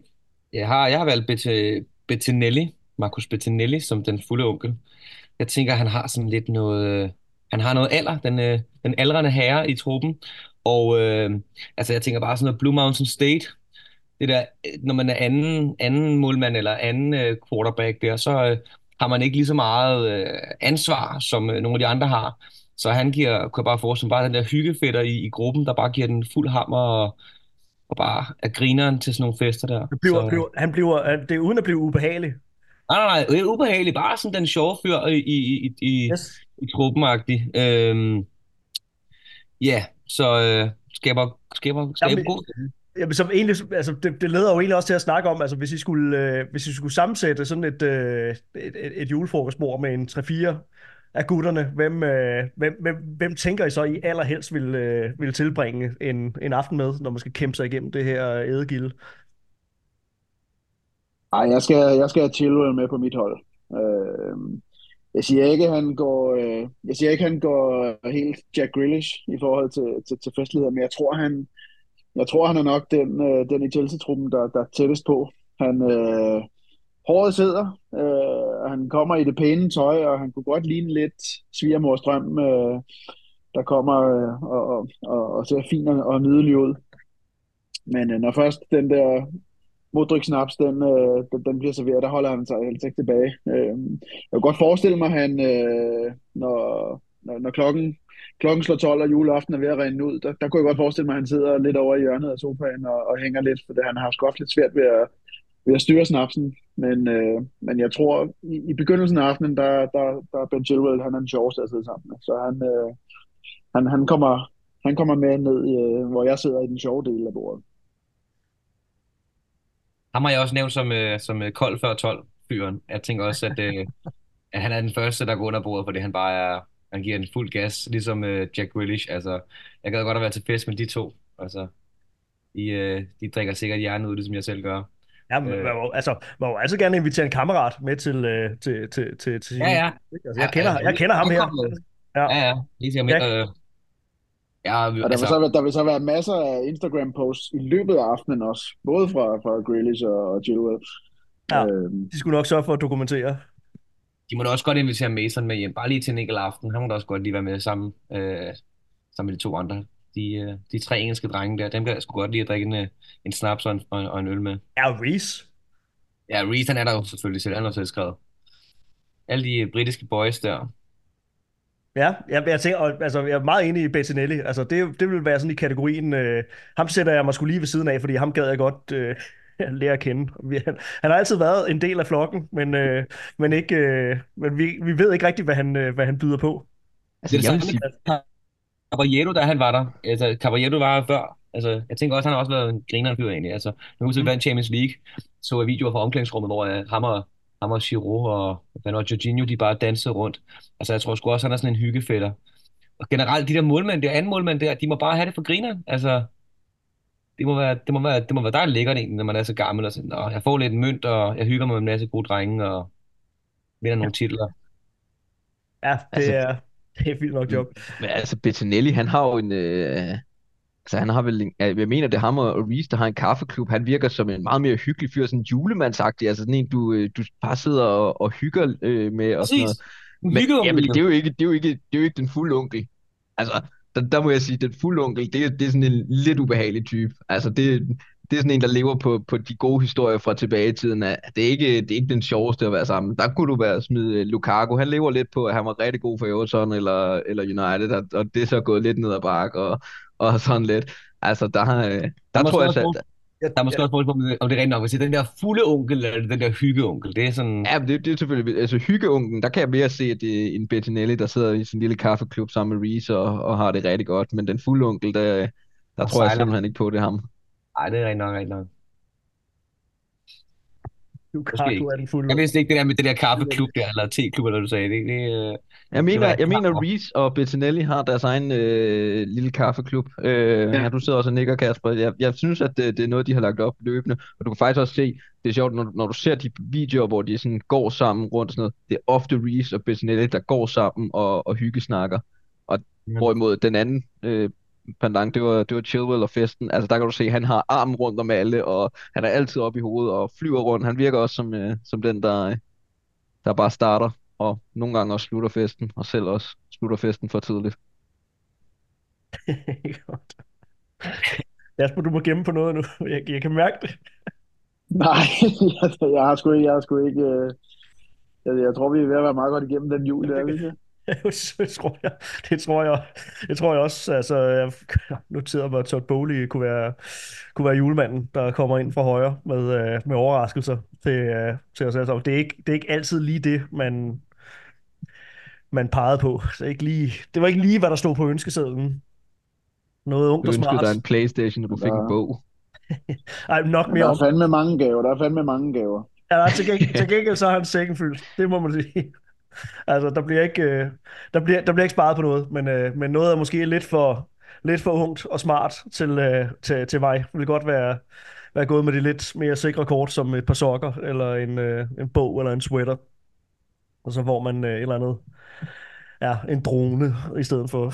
jeg, har, jeg har valgt Bet- Bettinelli, Marcus Bettinelli, som den fulde onkel. Jeg tænker, han har sådan lidt noget, øh, han har noget alder, den, øh, den aldrende herre i truppen. Og øh, altså, jeg tænker bare sådan noget Blue Mountain State, det der, når man er anden, anden målmand eller anden uh, quarterback der, så uh, har man ikke lige så meget uh, ansvar, som uh, nogle af de andre har. Så han giver, kan bare forestille bare den der hyggefætter i, i gruppen, der bare giver den fuld hammer og, og bare er grineren til sådan nogle fester der. Det bliver, så, bliver, han bliver, det er uden at blive ubehagelig. Nej, nej, nej, det er ubehageligt. Bare sådan den sjove fyr i, i, i, i, yes. i truppen-agtig. Øhm, ja, så øh, skaber, skaber, skaber Jamen, god Jamen, som egentlig, altså, det, det leder jo egentlig også til at snakke om, altså hvis I skulle, øh, hvis I skulle sammensætte sådan et, øh, et, et, et julefrokostbord med en 3-4 af gutterne, hvem, øh, hvem, hvem, hvem tænker I så, I allerhelst vil, øh, vil tilbringe en, en aften med, når man skal kæmpe sig igennem det her ædegilde? Ej, jeg skal, jeg skal have Chilwell med på mit hold. Øh, jeg siger ikke, han går, øh, jeg siger ikke, han går helt Jack Grealish i forhold til, til, til festligheder, men jeg tror, han, jeg tror, han er nok den, øh, den i Chelsea-truppen, der, der er tættest på. Han, øh, håret sidder, øh, han kommer i det pæne tøj, og han kunne godt ligne lidt svigermors drøm, øh, der kommer øh, og, og, og, ser fin og, og nydelig ud. Men øh, når først den der Modric Snaps, den, øh, den, den bliver serveret, der holder han sig helt ikke tilbage. Øh, jeg kan godt forestille mig, at han, øh, når, når, når klokken, klokken slår 12 og juleaften er ved at rende ud, der, der kunne jeg godt forestille mig, at han sidder lidt over i hjørnet af sofaen og, og hænger lidt, for han har haft lidt svært ved at, ved at styre snapsen. Men, øh, men jeg tror, i, i begyndelsen af aftenen, der, der, der er Ben Chilwell, han er den sjoveste at sidde sammen med. Så han, øh, han, han, kommer, han kommer med ned, øh, hvor jeg sidder i den sjove del af bordet. Ham har jeg også nævnt som, øh, som øh, kold før 12 fyren. Jeg tænker også, at, øh, at han er den første, der går under bordet, fordi han bare er, han giver en fuld gas, ligesom øh, Jack Grealish. Altså, jeg gad godt at være til fest med de to. Altså, de, øh, de drikker sikkert hjernen ud, det som jeg selv gør. Ja, men, øh, altså, man må altså gerne invitere en kammerat med til, øh, til, til, til, til Ja, ja. Altså, jeg, kender, jeg kender ham her. Ja, ja. Lige til Ja. ja, Og der, altså, vil så, være- der vil så være masser af Instagram-posts i løbet af aftenen også, både fra, fra Grealish og, og Chilwell. Ja. Øhm, De skulle nok sørge for at dokumentere. De må da også godt invitere Mason med hjem, bare lige til en enkelt aften. Han må da også godt lige være med sammen, øh, sammen med de to andre. De, øh, de tre engelske drenge der, dem kan jeg sgu godt lige at drikke en, øh, en snaps og en, og en- øl med. Ja, Reese. Ja, Reece, han er der jo selvfølgelig selv, han har selv skrevet. Alle de britiske boys der. Ja, jeg, jeg tænker, og, altså, jeg er meget enig i Bettinelli. Altså, det, det vil være sådan i kategorien, øh, ham sætter jeg mig skulle lige ved siden af, fordi ham gad jeg godt øh, lære at kende. Vi, han, han har altid været en del af flokken, men, øh, men, ikke, øh, men vi, vi ved ikke rigtigt, hvad han, øh, hvad han byder på. Altså, Det er det samme Caballero, da han var der. Altså, Caballero var her før. Altså, jeg tænker også, han har også været en grineren fyr egentlig. Altså, nu husker vi vandt Champions League, så jeg videoer fra omklædningsrummet, hvor uh, ham og, ham og Giroud og, hvad det, Jorginho, de bare dansede rundt. Altså, jeg tror sgu også, han er sådan en hyggefætter. Og generelt, de der målmænd, der anden målmænd der, de må bare have det for griner. Altså, det må være, det må være, det må være dejligt lækkert egentlig, når man er så gammel og sådan, Nå, jeg får lidt mønt, og jeg hygger mig med en masse gode drenge, og vinder nogle titler. Ja, det, Altså- er, det er fint nok job. Men altså, Bettinelli, han har jo en... Øh, altså, han har vel en, jeg mener, det er ham og og Reece, der har en kaffeklub. Han virker som en meget mere hyggelig fyr, sådan julemandsagtig. Altså sådan en, du, øh, du bare sidder og, og hygger øh, med og sådan noget. Præcis. En Men, hyggeunge, ja, men jo. det er jo ikke, det er jo ikke, det er jo ikke den fulde onkel. Altså, der, der må jeg sige, den fulde onkel, det, det er sådan en lidt ubehagelig type. Altså, det, det er sådan en, der lever på, på de gode historier fra tilbage i tiden. At Det er ikke, det er ikke den sjoveste at være sammen. Der kunne du være smide øh, Lukaku. Han lever lidt på, at han var rigtig god for Everton eller, eller United, og, og det er så gået lidt ned ad bakke og, og sådan lidt. Altså, der, øh, der tror jeg, at, Der er måske også forskel på, om det om det er rent nok. Hvis det er den der fulde onkel, eller den der hyggeonkel, det er sådan... Ja, det, det er selvfølgelig, altså hyggeunken, der kan jeg mere se, at det er en Bettinelli, der sidder i sin lille kaffeklub sammen med Reese og, og har det rigtig godt, men den fulde onkel, der, der Og tror jeg sejler. simpelthen ikke på, det er ham. Nej, det er rent nok, rent nok. Lukaku er den fulde. Jeg vidste ikke det der med det der kaffeklub der, eller teklub, eller du sagde. Det, det, øh, Jeg mener, jeg mener Reese og Bettinelli har deres egen øh, lille kaffeklub. Øh, ja. Ja. Du sidder også og nikker, Kasper. Jeg, jeg synes, at det, det er noget, de har lagt op løbende, og du kan faktisk også se, det er sjovt, når, når du ser de videoer, hvor de sådan går sammen rundt og sådan noget, det er ofte Reese og Bettinelli, der går sammen og, og hyggesnakker. Og Ja. hvorimod den anden øh, pendant, det var, det var Chilwell og festen. Altså der kan du se, han har armen rundt om alle, og han er altid oppe i hovedet og flyver rundt. Han virker også som, øh, som den, der, øh, der bare starter, og nogle gange også slutter festen, og selv også slutter festen for tidligt. Godt. Jasper, du må gemme på noget nu. Jeg, jeg kan mærke det. Nej, jeg, jeg har sgu ikke, jeg har sgu ikke, øh, jeg, jeg tror, vi er ved at være meget godt igennem den jul, der er vi ikke? det tror jeg. Det tror jeg, det tror jeg også. Altså, jeg noterede mig, at Todd Bowley kunne være, kunne være julemanden, der kommer ind fra højre med, øh, med overraskelser til, øh, til os alle sammen. Det er, ikke, det er ikke altid lige det, man, man pegede på. Det, er ikke lige, det var ikke lige, hvad der stod på ønskesedlen. Noget ungt Du og ønskede smart. dig en Playstation, og du fik en bog. Ej, nok mere der om. er fandme mange gaver, der er fandme mange gaver. Ja, der er til, gengæld, til gengæld så er han sækken fyldt. Det må man sige. Altså, der bliver ikke, øh, der bliver, der bliver ikke sparet på noget, men, øh, men noget er måske lidt for, lidt for ungt og smart til, øh, til, til mig. Det vil godt være, være gået med de lidt mere sikre kort, som et par sokker, eller en, øh, en bog, eller en sweater. Og så får man øh, et eller andet, ja, en drone, i stedet for,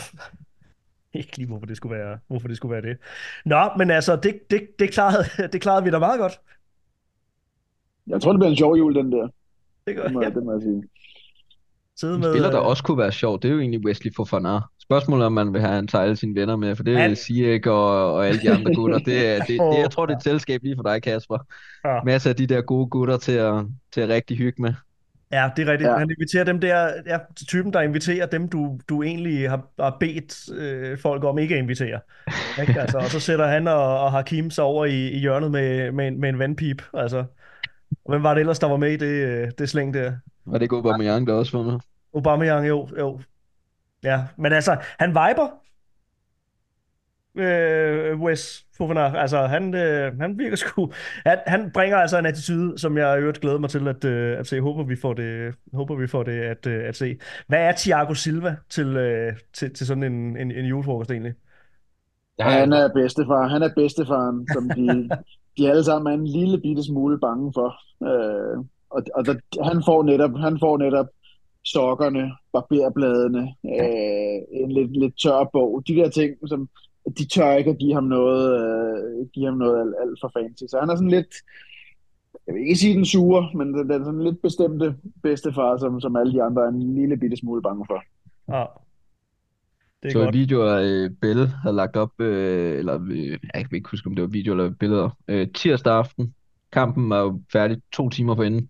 ikke lige hvorfor det skulle være, hvorfor det skulle være det. Nå, men altså, det, det, det, klarede, det klarede vi da meget godt. Jeg tror, det bliver en sjov jul, den der. Det, gør, Det må, ja. det må jeg sige. Sidde En med, spiller, der øh, også kunne være sjov, det er jo egentlig Wesley Fofana. Spørgsmålet er, om man vil have en alle sine venner med, for det er Han- Ziyech og, og alle de andre gutter. Det, er- det, det, jeg tror, det er et selskab lige for dig, Kasper. Ja. Masser af de der gode gutter til at, til at rigtig hygge med. Ja, det er rigtigt. Ja. Han inviterer dem der, ja, typen, der inviterer dem, du, du egentlig har, har bedt øh, folk om ikke at invitere. Ikke? Altså, og så sætter han og, og Hakim sig over i, i hjørnet med, med, en- med en vandpip. Altså, hvem var det ellers, der var med i det, øh, det slæng der? Var det ikke Aubameyang, der også var med? Aubameyang, jo, jo. Ja, men altså, han viber. Øh, Wes Fofana, altså han, øh, han virker sgu, han, han bringer altså en attitude, som jeg i øvrigt glæder mig til at, øh, at se. Håber vi får det, håber vi får det at, øh, at se. Hvad er Thiago Silva til, øh, til, til sådan en, en, en julefrokost egentlig? Jeg Han er bedstefar. Han er bedstefaren, som de, de alle sammen er en lille bitte smule bange for. Øh, og og der, han får netop, han får netop sokkerne, barberbladene, øh, en lidt, lidt tør bog. De der ting, som de tør ikke at give ham noget, øh, give ham noget alt, alt for fancy. Så han er sådan lidt, jeg vil ikke sige den sure, men den, den sådan lidt bestemte bedstefar, som, som alle de andre er en lille bitte smule bange for. Ja. Det er Så godt. videoer, øh, Bell havde lagt op, øh, eller øh, jeg kan ikke huske, om det var video eller billeder, øh, tirsdag aften. Kampen var jo færdig to timer forinden.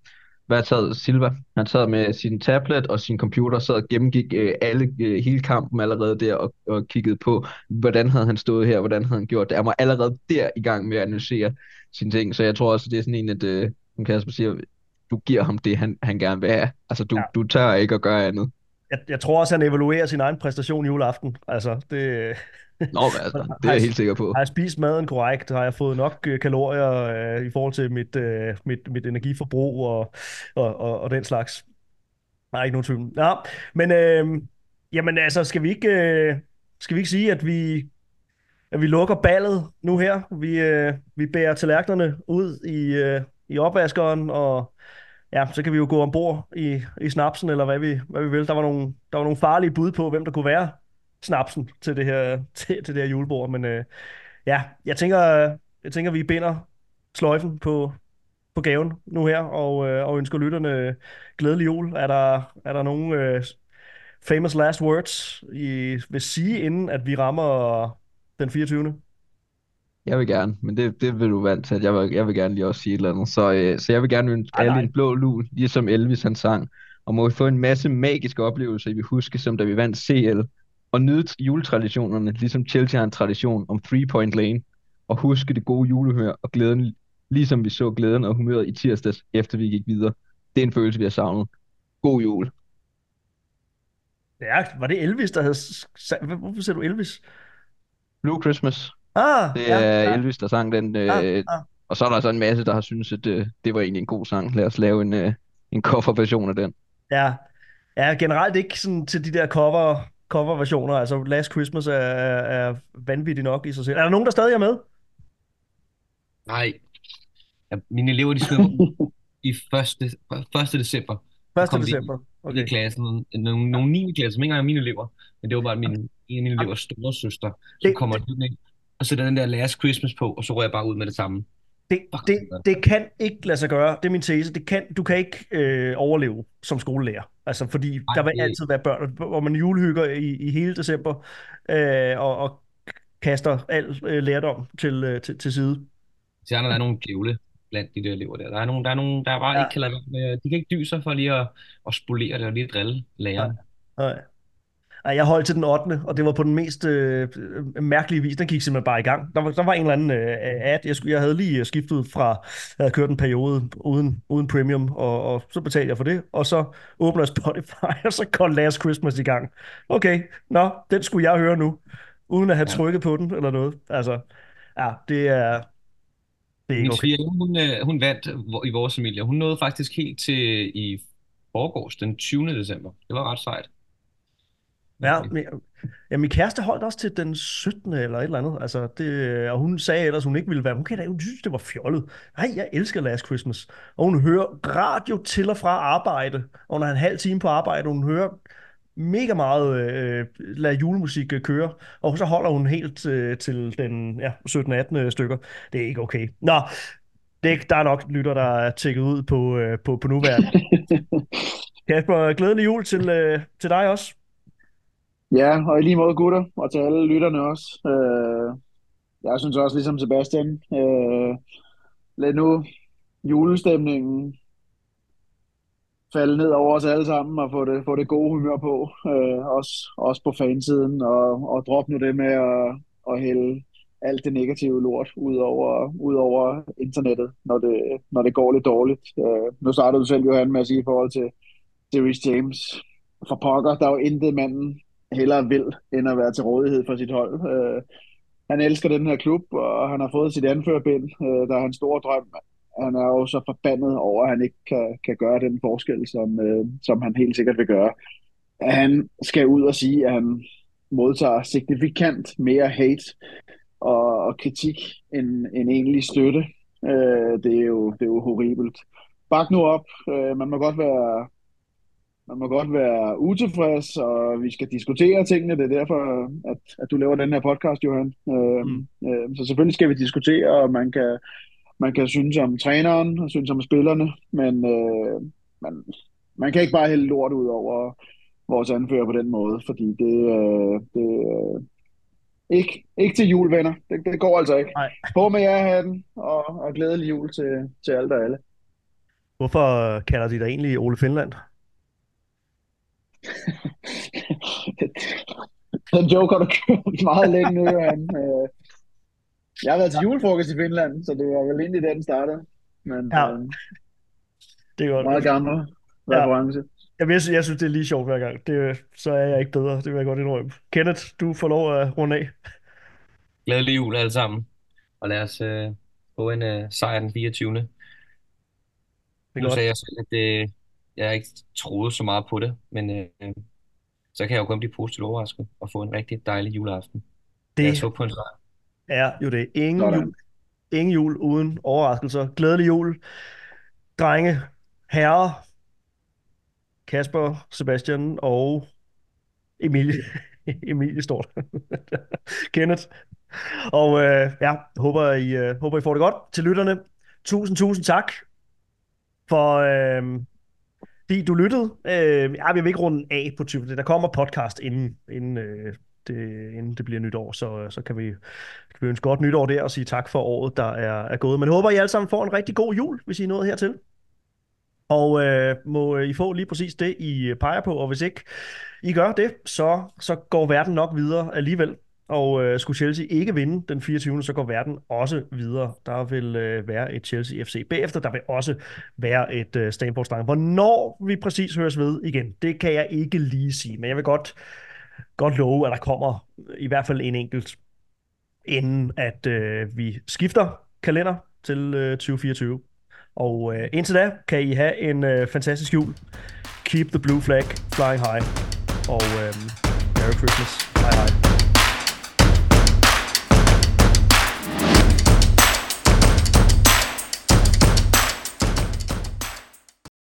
Hvad sad Silva? Han sad med sin tablet og sin computer, sad og gennemgik øh, alle, øh, hele kampen allerede der og, og kiggede på, hvordan havde han stået her, hvordan havde han gjort det. Han var allerede der i gang med at analysere sine ting, så jeg tror også, det er sådan en, at øh, som Kasper siger, du giver ham det, han, han gerne vil have. Altså, du, Ja. du tør ikke at gøre andet. Jeg, jeg tror også, han evaluerer sin egen præstation juleaften. Altså, det, Nå, altså, det er jeg helt sikker på. Har jeg spist maden korrekt? Har jeg fået nok øh, kalorier øh, i forhold til mit, øh, mit, mit energiforbrug og, og, og, og den slags? Er ikke nogen tvivl. Ja, men øh, jamen altså, skal vi ikke, øh, skal vi ikke sige, at vi, at vi lukker ballet nu her? Vi, øh, vi bærer tallerkenerne ud i, øh, i opvaskeren, og ja, så kan vi jo gå ombord i, i snapsen, eller hvad vi, hvad vi vil. Der var, nogle, der var nogle farlige bud på, hvem der kunne være snapsen til det her, til, til det her julebord, men øh, ja, jeg tænker, jeg tænker, vi binder sløjfen på, på gaven nu her, og, øh, og ønsker lytterne glædelig jul. Er der, er der nogle øh, famous last words, I vil sige, inden at vi rammer den 24. Jeg vil gerne, men det, det vil du vant til, at jeg vil, jeg vil gerne lige også sige et eller andet. Så, øh, så jeg vil gerne ønske alle en blå lul, ligesom Elvis han sang. Og må vi få en masse magiske oplevelser, I vil huske, som da vi vandt CL. Og nyde juletraditionerne, ligesom Chelsea har en tradition om Three Point Lane. Og huske det gode julehumør og glæden, ligesom vi så glæden og humøret i tirsdags, efter vi gik videre. Det er en følelse, vi har savnet. God jul. Ja, var det Elvis, der havde... Hvorfor siger du Elvis? Blue Christmas. Ah, Det ja, er ja, Elvis, der sang den. Øh, ja, ja. Og så er der så en masse, der har syntes, at øh, det var egentlig en god sang. Lad os lave en, øh, en coverversion af den. Ja, ja generelt ikke sådan til de der cover, cover-versioner. Altså Last Christmas er, er, vanvittig nok i sig selv. Er der nogen, der stadig er med? Nej. Ja, mine elever, de smed i 1. 1. december. 1. kom de december. Okay. i klassen. Nogle, nogle 9. klasse, som ikke engang er mine elever. Men det var bare min, en af mine elevers store søster, som Det- kommer ind og sætter den der Last Christmas på, og så rører jeg bare ud med det samme. Det, det, det kan ikke lade sig gøre. Det er min tese. Det kan, du kan ikke øh, overleve som skolelærer. Altså, fordi Ej, der vil det- altid være børn, hvor man julehygger i, i hele december øh, og, og kaster al øh, lærdom til, øh, til, til side. Så der er nogle djævle blandt de der elever der. Der er nogle, der, er nogle, der bare Ja. ikke kan lade være med, de kan ikke dyse sig for lige at, at spolere det og lige drille læreren. Nej. Ej, jeg holdt til den 8. og det var på den mest øh, mærkelige vis. Den gik simpelthen bare i gang. Der var, der var en eller anden øh, ad. Jeg, skulle, jeg havde lige skiftet fra, jeg havde kørt en periode uden, uden premium, og, og så betalte jeg for det. Og så åbner jeg Spotify, og så går Last Christmas i gang. Okay, nå, den skulle jeg høre nu, uden at have trykket på den eller noget. Altså, ja, det er, det er ikke Min okay. svigerinde, hun, øh, hun vandt i vores familie. Hun nåede faktisk helt til i foregårs den 20. december. Det var ret sejt. Ja, men, ja, min kæreste holdt også til den 17. eller et eller andet. Altså, det, og hun sagde ellers, hun ikke ville være. Hun, kan hun synes, det var fjollet. Nej, jeg elsker Last Christmas. Og hun hører radio til og fra arbejde. Og hun har en halv time på arbejde, hun hører mega meget øh, lade julemusik øh, køre, og så holder hun helt øh, til den ja, 17-18 stykker. Det er ikke okay. Nå, det, der er nok lytter, der er tækket ud på, øh, på, på nuværende. Kasper, glædelig jul til, øh, til dig også. Ja, og i lige måde gutter, og til alle lytterne også. Øh, jeg synes også, ligesom Sebastian, øh, lad nu julestemningen falde ned over os alle sammen og få det, få det gode humør på, øh, også, også på fansiden, og, og drop nu det med at, at hælde alt det negative lort ud over, ud over internettet, når det, når det går lidt dårligt. Øh, nu startede du selv, Johan, med at sige i forhold til, til James. For pokker, der er jo intet manden hellere vil, end at være til rådighed for sit hold. Øh, han elsker den her klub, og han har fået sit anførerbind, øh, der er hans store drøm. Han er jo så forbandet over, at han ikke kan, kan gøre den forskel, som, øh, som han helt sikkert vil gøre. Han skal ud og sige, at han modtager signifikant mere hate og, og kritik end, end egentlig støtte. Øh, det, er jo, det er jo horribelt. Bak nu op. Øh, man må godt være man må godt være utilfreds, og vi skal diskutere tingene. Det er derfor, at, at du laver den her podcast, Johan. Øh, mm. øh, så selvfølgelig skal vi diskutere, og man kan, man kan synes om træneren, og synes om spillerne, men øh, man, man kan ikke bare hælde lort ud over vores anfører på den måde, fordi det, øh, det øh, ikke, ikke til jul, venner. Det, det går altså ikke. Nej. På med jer hatten, og, og glædelig jul til, til alt og alle. Hvorfor kalder de dig egentlig Ole Finland? Den joke har du kørt meget længe nu, Johan. Øh, jeg har været til julefrokost i Finland, så det var vel egentlig den startede. Men ja. øh, det er godt. Meget gammel reference. Ja. Jeg, jeg, jeg synes, det er lige sjovt hver gang. Det, så er jeg ikke bedre. Det vil jeg godt indrømme. Kenneth, du får lov at runde af. Glædelig jul alle sammen. Og lad os øh, få en øh, sejr den 24. Det nu godt. sagde jeg selv, at det, jeg ikke troede så meget på det, men øh, så kan jeg jo kun blive positivt overrasket og få en rigtig dejlig juleaften. Det jeg så på en sejr. er jo det. Ingen jul, ingen jul uden overraskelser. Glædelig jul, drenge, herrer, Kasper, Sebastian og Emilie. Emilie står der. Kenneth. Og øh, ja, håber I, øh, håber I får det godt. Til lytterne, tusind, tusind tak for, øh, fordi du lyttede. Øh, ja, vi vil ikke runde af på 20. Der kommer podcast inden, inden, øh, det, inden det bliver nytår, så, så kan, vi, kan vi ønske godt nytår der og sige tak for året, der er, er gået. Men jeg håber, I alle sammen får en rigtig god jul, hvis I er nået hertil. Og øh, må øh, I få lige præcis det, I peger på, og hvis ikke I gør det, så, så går verden nok videre alligevel. Og øh, skulle Chelsea ikke vinde den 24. så går verden også videre. Der vil øh, være et Chelsea FC bagefter. Der vil også være et øh, Stamford Stadium. Hvornår vi præcis høres ved igen, det kan jeg ikke lige sige. Men jeg vil godt, godt love, at der kommer i hvert fald en enkelt, inden at øh, vi skifter kalender til øh, 2024. Og øh, indtil da kan I have en øh, fantastisk jul. Keep the blue flag flying high. Og øh, Merry Christmas. Hej hej.